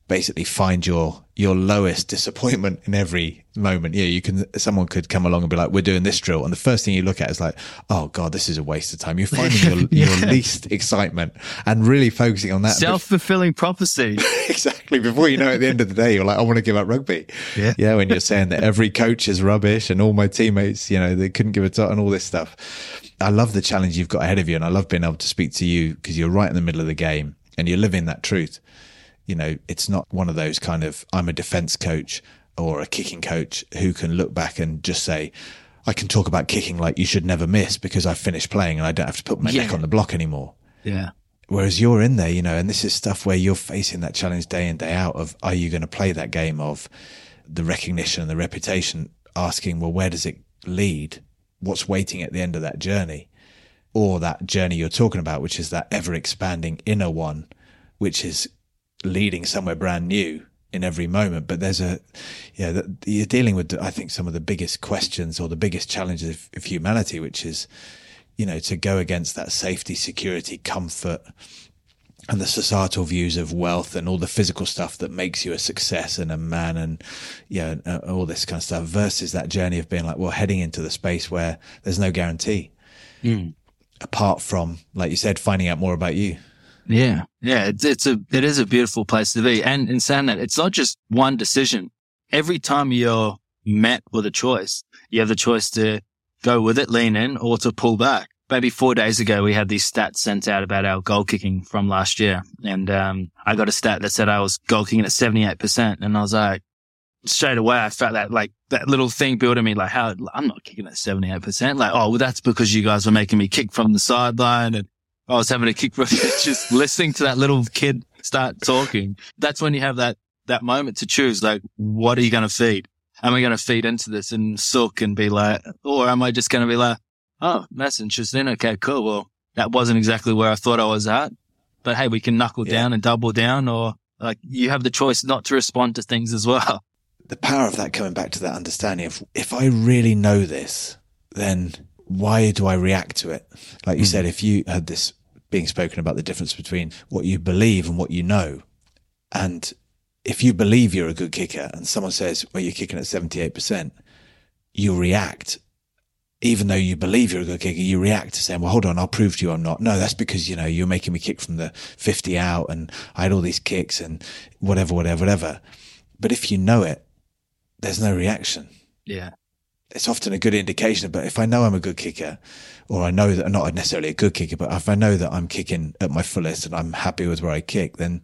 basically find your your lowest disappointment in every moment. Yeah, you can. Someone could come along and be like, "We're doing this drill," and the first thing you look at is like, "Oh God, this is a waste of time." You're finding your, yeah. your least excitement and really focusing on that. Self fulfilling prophecy. exactly. Before you know, it, at the end of the day, you're like, "I want to give up rugby." Yeah. Yeah. When you're saying that every coach is rubbish and all my teammates, you know, they couldn't give a tot and all this stuff. I love the challenge you've got ahead of you, and I love being able to speak to you because you're right in the middle of the game and you're living that truth you know, it's not one of those kind of I'm a defense coach or a kicking coach who can look back and just say, I can talk about kicking like you should never miss because I've finished playing and I don't have to put my yeah. neck on the block anymore. Yeah. Whereas you're in there, you know, and this is stuff where you're facing that challenge day in, day out of are you going to play that game of the recognition and the reputation, asking, well, where does it lead? What's waiting at the end of that journey? Or that journey you're talking about, which is that ever expanding inner one, which is leading somewhere brand new in every moment. But there's a, yeah, you know, you're dealing with, I think, some of the biggest questions or the biggest challenges of, of humanity, which is, you know, to go against that safety, security, comfort, and the societal views of wealth and all the physical stuff that makes you a success and a man and yeah you know, all this kind of stuff versus that journey of being like well heading into the space where there's no guarantee mm. apart from like you said finding out more about you yeah. Yeah. It's, it's a, it is a beautiful place to be. And in saying that, it's not just one decision. Every time you're met with a choice, you have the choice to go with it, lean in or to pull back. Maybe four days ago, we had these stats sent out about our goal kicking from last year. And, um, I got a stat that said I was goal kicking at 78%. And I was like, straight away, I felt that like that little thing building me like, how I'm not kicking at 78%. Like, oh, well, that's because you guys were making me kick from the sideline and I was having a kick just listening to that little kid start talking. That's when you have that, that moment to choose, like, what are you going to feed? Am I going to feed into this and suck and be like, or am I just going to be like, oh, that's interesting. Okay, cool. Well, that wasn't exactly where I thought I was at, but hey, we can knuckle yeah. down and double down or like you have the choice not to respond to things as well. The power of that coming back to that understanding of if I really know this, then why do I react to it? Like you mm. said, if you had this being spoken about the difference between what you believe and what you know. And if you believe you're a good kicker and someone says, well, you're kicking at 78%, you react. Even though you believe you're a good kicker, you react to saying, well, hold on, I'll prove to you I'm not. No, that's because, you know, you're making me kick from the 50 out and I had all these kicks and whatever, whatever, whatever. But if you know it, there's no reaction. Yeah. It's often a good indication, but if I know I'm a good kicker or I know that I'm not necessarily a good kicker, but if I know that I'm kicking at my fullest and I'm happy with where I kick, then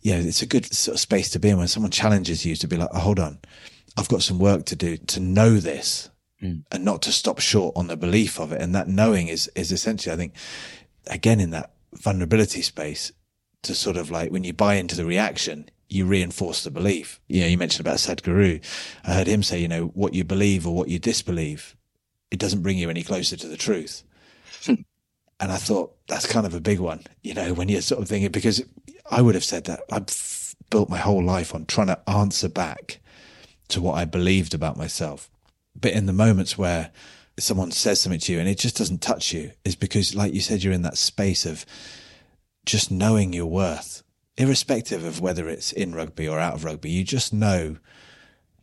yeah, it's a good sort of space to be in when someone challenges you to be like, oh, hold on, I've got some work to do to know this mm. and not to stop short on the belief of it. And that knowing is, is essentially, I think, again, in that vulnerability space to sort of like when you buy into the reaction, you reinforce the belief. You know, you mentioned about Sadhguru. I heard him say, you know, what you believe or what you disbelieve it doesn't bring you any closer to the truth. Hmm. and I thought that's kind of a big one, you know, when you're sort of thinking, because I would have said that I've built my whole life on trying to answer back to what I believed about myself. But in the moments where someone says something to you and it just doesn't touch you, is because, like you said, you're in that space of just knowing your worth, irrespective of whether it's in rugby or out of rugby. You just know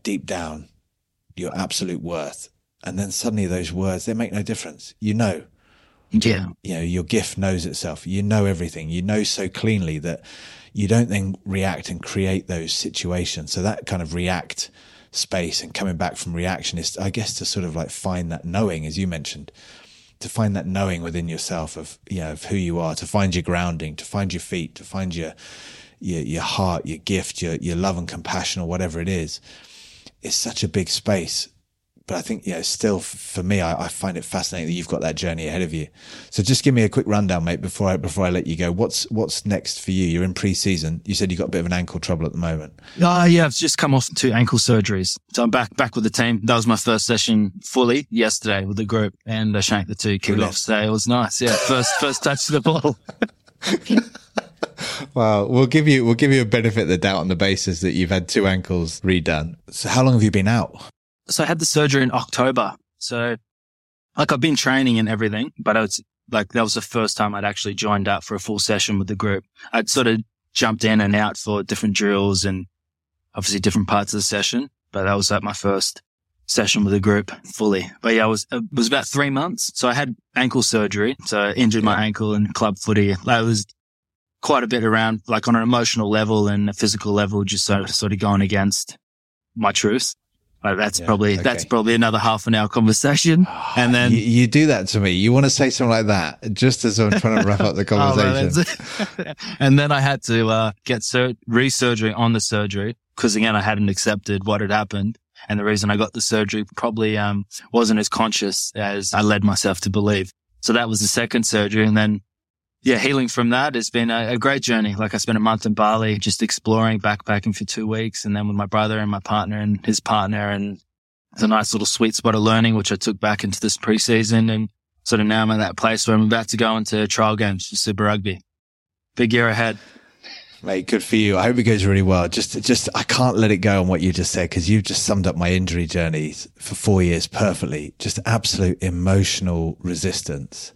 deep down your absolute worth. And then suddenly those words they make no difference. You know. Yeah. You know your gift knows itself. You know everything. You know so cleanly that you don't then react and create those situations. So that kind of react space and coming back from reaction is i guess to sort of like find that knowing as you mentioned to find that knowing within yourself of you know of who you are to find your grounding to find your feet to find your your, your heart your gift your your love and compassion or whatever it is it's such a big space but I think, yeah, still for me, I, I, find it fascinating that you've got that journey ahead of you. So just give me a quick rundown, mate, before I, before I let you go. What's, what's next for you? You're in pre-season. You said you got a bit of an ankle trouble at the moment. Uh, yeah, I've just come off two ankle surgeries. So I'm back, back with the team. That was my first session fully yesterday with the group and I shanked the two kickoffs today. It was nice. Yeah. First, first touch to the ball. well, we'll give you we'll give you a benefit of the doubt on the basis that you've had two ankles redone. So, how long have you been out? So I had the surgery in October. So like I've been training and everything, but it's like that was the first time I'd actually joined up for a full session with the group. I'd sort of jumped in and out for different drills and obviously different parts of the session. But that was like my first session with the group fully. But yeah, it was, it was about three months. So I had ankle surgery. So I injured my ankle in club footy. Like it was quite a bit around like on an emotional level and a physical level, just sort of, sort of going against my truths. Like that's yeah, probably, okay. that's probably another half an hour conversation. And then you, you, do that to me. You want to say something like that just as I'm trying to wrap up the oh, conversation. oh, and then I had to, uh, get sur- re-surgery on the surgery because again, I hadn't accepted what had happened. And the reason I got the surgery probably, um, wasn't as conscious as I led myself to believe. So that was the second surgery. And then yeah, healing from that has been a, a, great journey. Like I spent a month in Bali just exploring, backpacking for two weeks and then with my brother and my partner and his partner and it's a nice little sweet spot of learning, which I took back into this preseason and sort of now I'm at that place where I'm about to go into trial games for Super Rugby. Big year ahead. Mate, good for you. I hope it goes really well. Just, just, I can't let it go on what you just said because you've just summed up my injury journeys for four years perfectly. Just absolute emotional resistance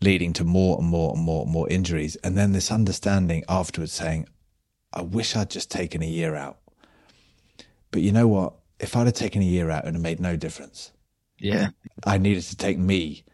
leading to more and more and more and more injuries. And then this understanding afterwards saying, I wish I'd just taken a year out. But you know what? If I'd have taken a year out, it would have made no difference. Yeah. I needed to take me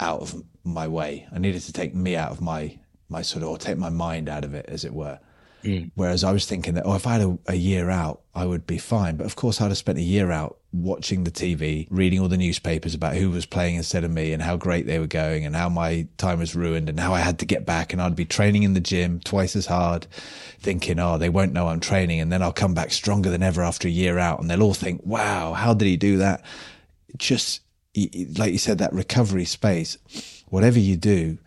out of my way. I needed to take me out of my, my sort of, or take my mind out of it, as it were. Mm. Whereas I was thinking that, oh, if I had a, a, year out, I would be fine. But of course, I'd have spent a year out watching the TV, reading all the newspapers about who was playing instead of me and how great they were going and how my time was ruined and how I had to get back. And I'd be training in the gym twice as hard, thinking, oh, they won't know I'm training. And then I'll come back stronger than ever after a year out. And they'll all think, wow, how did he do that? Just like you said, that recovery space, whatever you do,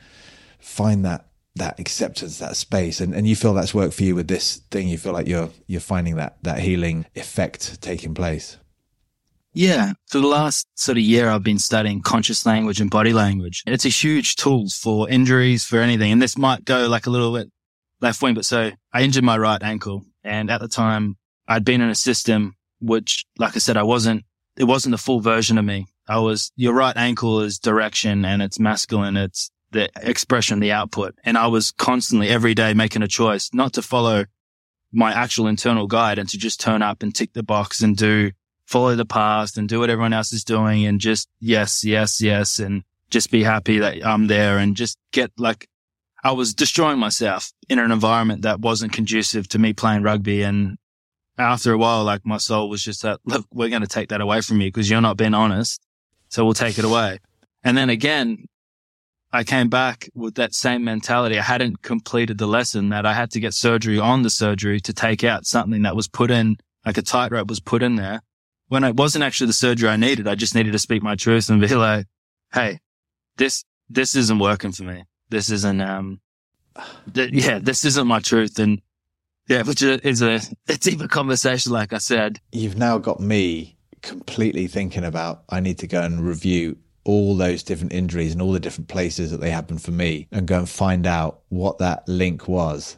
find that that acceptance, that space, and, and you feel that's worked for you with this thing. You feel like you're you're finding that that healing effect taking place. Yeah, for the last sort of year, I've been studying conscious language and body language. It's a huge tool for injuries, for anything. And this might go like a little bit left wing, but so I injured my right ankle, and at the time, I'd been in a system which, like I said, I wasn't. It wasn't the full version of me. I was your right ankle is direction and it's masculine. It's the expression, the output. And I was constantly every day making a choice not to follow my actual internal guide and to just turn up and tick the box and do follow the past and do what everyone else is doing and just yes, yes, yes. And just be happy that I'm there and just get like, I was destroying myself in an environment that wasn't conducive to me playing rugby. And after a while, like my soul was just that, look, we're going to take that away from you because you're not being honest. So we'll take it away. And then again, I came back with that same mentality. I hadn't completed the lesson that I had to get surgery on the surgery to take out something that was put in, like a tightrope was put in there. When it wasn't actually the surgery I needed, I just needed to speak my truth and be like, Hey, this, this isn't working for me. This isn't, um, th- yeah, this isn't my truth. And yeah, which is a, a deeper conversation. Like I said, you've now got me completely thinking about, I need to go and review all those different injuries and all the different places that they happened for me and go and find out what that link was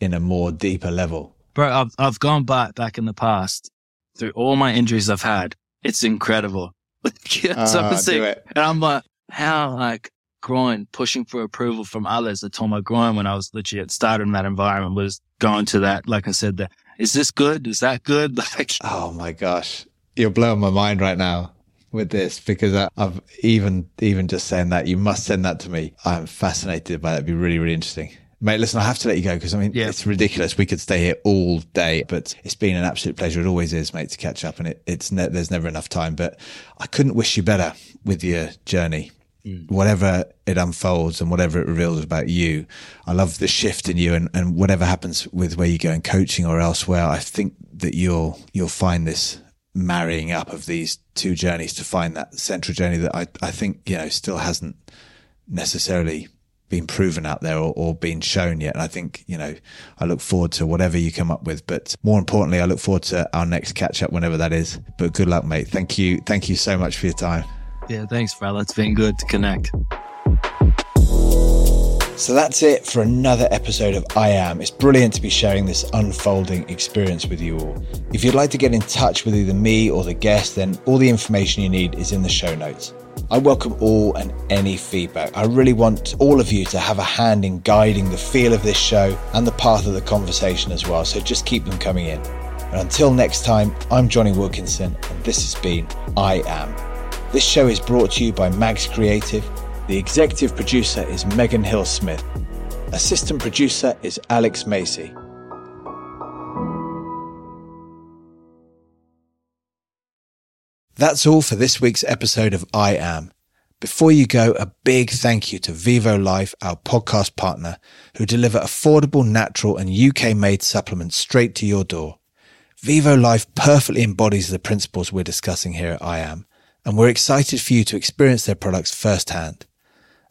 in a more deeper level. Bro, I've, I've gone back, back in the past through all my injuries I've had. It's incredible. uh, do it. And I'm like, how like groin pushing for approval from others that told my groin when I was literally at started in that environment was going to that, like I said, that is this good? Is that good? Like, oh my gosh. You're blowing my mind right now with this because I, have even even just saying that you must send that to me. I'm fascinated by that. It'd be really really interesting. Mate, listen, I have to let you go because I mean, yeah. it's ridiculous. We could stay here all day, but it's been an absolute pleasure. It always is, mate, to catch up and it, it's ne- there's never enough time, but I couldn't wish you better with your journey. Mm. Whatever it unfolds and whatever it reveals about you, I love the shift in you and, and whatever happens with where you go in coaching or elsewhere. I think that you'll, you'll find this marrying up of these two journeys to find that central journey that I, I think, you know, still hasn't necessarily been proven out there or, or been shown yet. And I think, you know, I look forward to whatever you come up with. But more importantly, I look forward to our next catch up whenever that is. But good luck, mate. Thank you. Thank you so much for your time. Yeah, thanks, fella. It's been good to connect. So that's it for another episode of I Am. It's brilliant to be sharing this unfolding experience with you all. If you'd like to get in touch with either me or the guest, then all the information you need is in the show notes. I welcome all and any feedback. I really want all of you to have a hand in guiding the feel of this show and the path of the conversation as well. So just keep them coming in. And until next time, I'm Jonny Wilkinson, and this has been I Am. This show is brought to you by Mags Creative the executive producer is Megan Hill Smith. Assistant producer is Alex Macy. That's all for this week's episode of I Am. Before you go, a big thank you to Vivo Life, our podcast partner, who deliver affordable, natural, and UK made supplements straight to your door. Vivo Life perfectly embodies the principles we're discussing here at I Am, and we're excited for you to experience their products firsthand.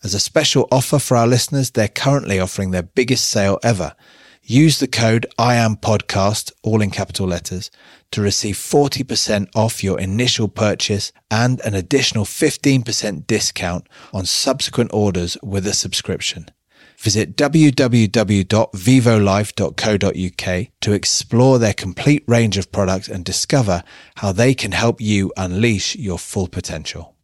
As a special offer for our listeners, they're currently offering their biggest sale ever. Use the code I am podcast, all in capital letters, to receive 40% off your initial purchase and an additional 15% discount on subsequent orders with a subscription. Visit www.vivolife.co.uk to explore their complete range of products and discover how they can help you unleash your full potential.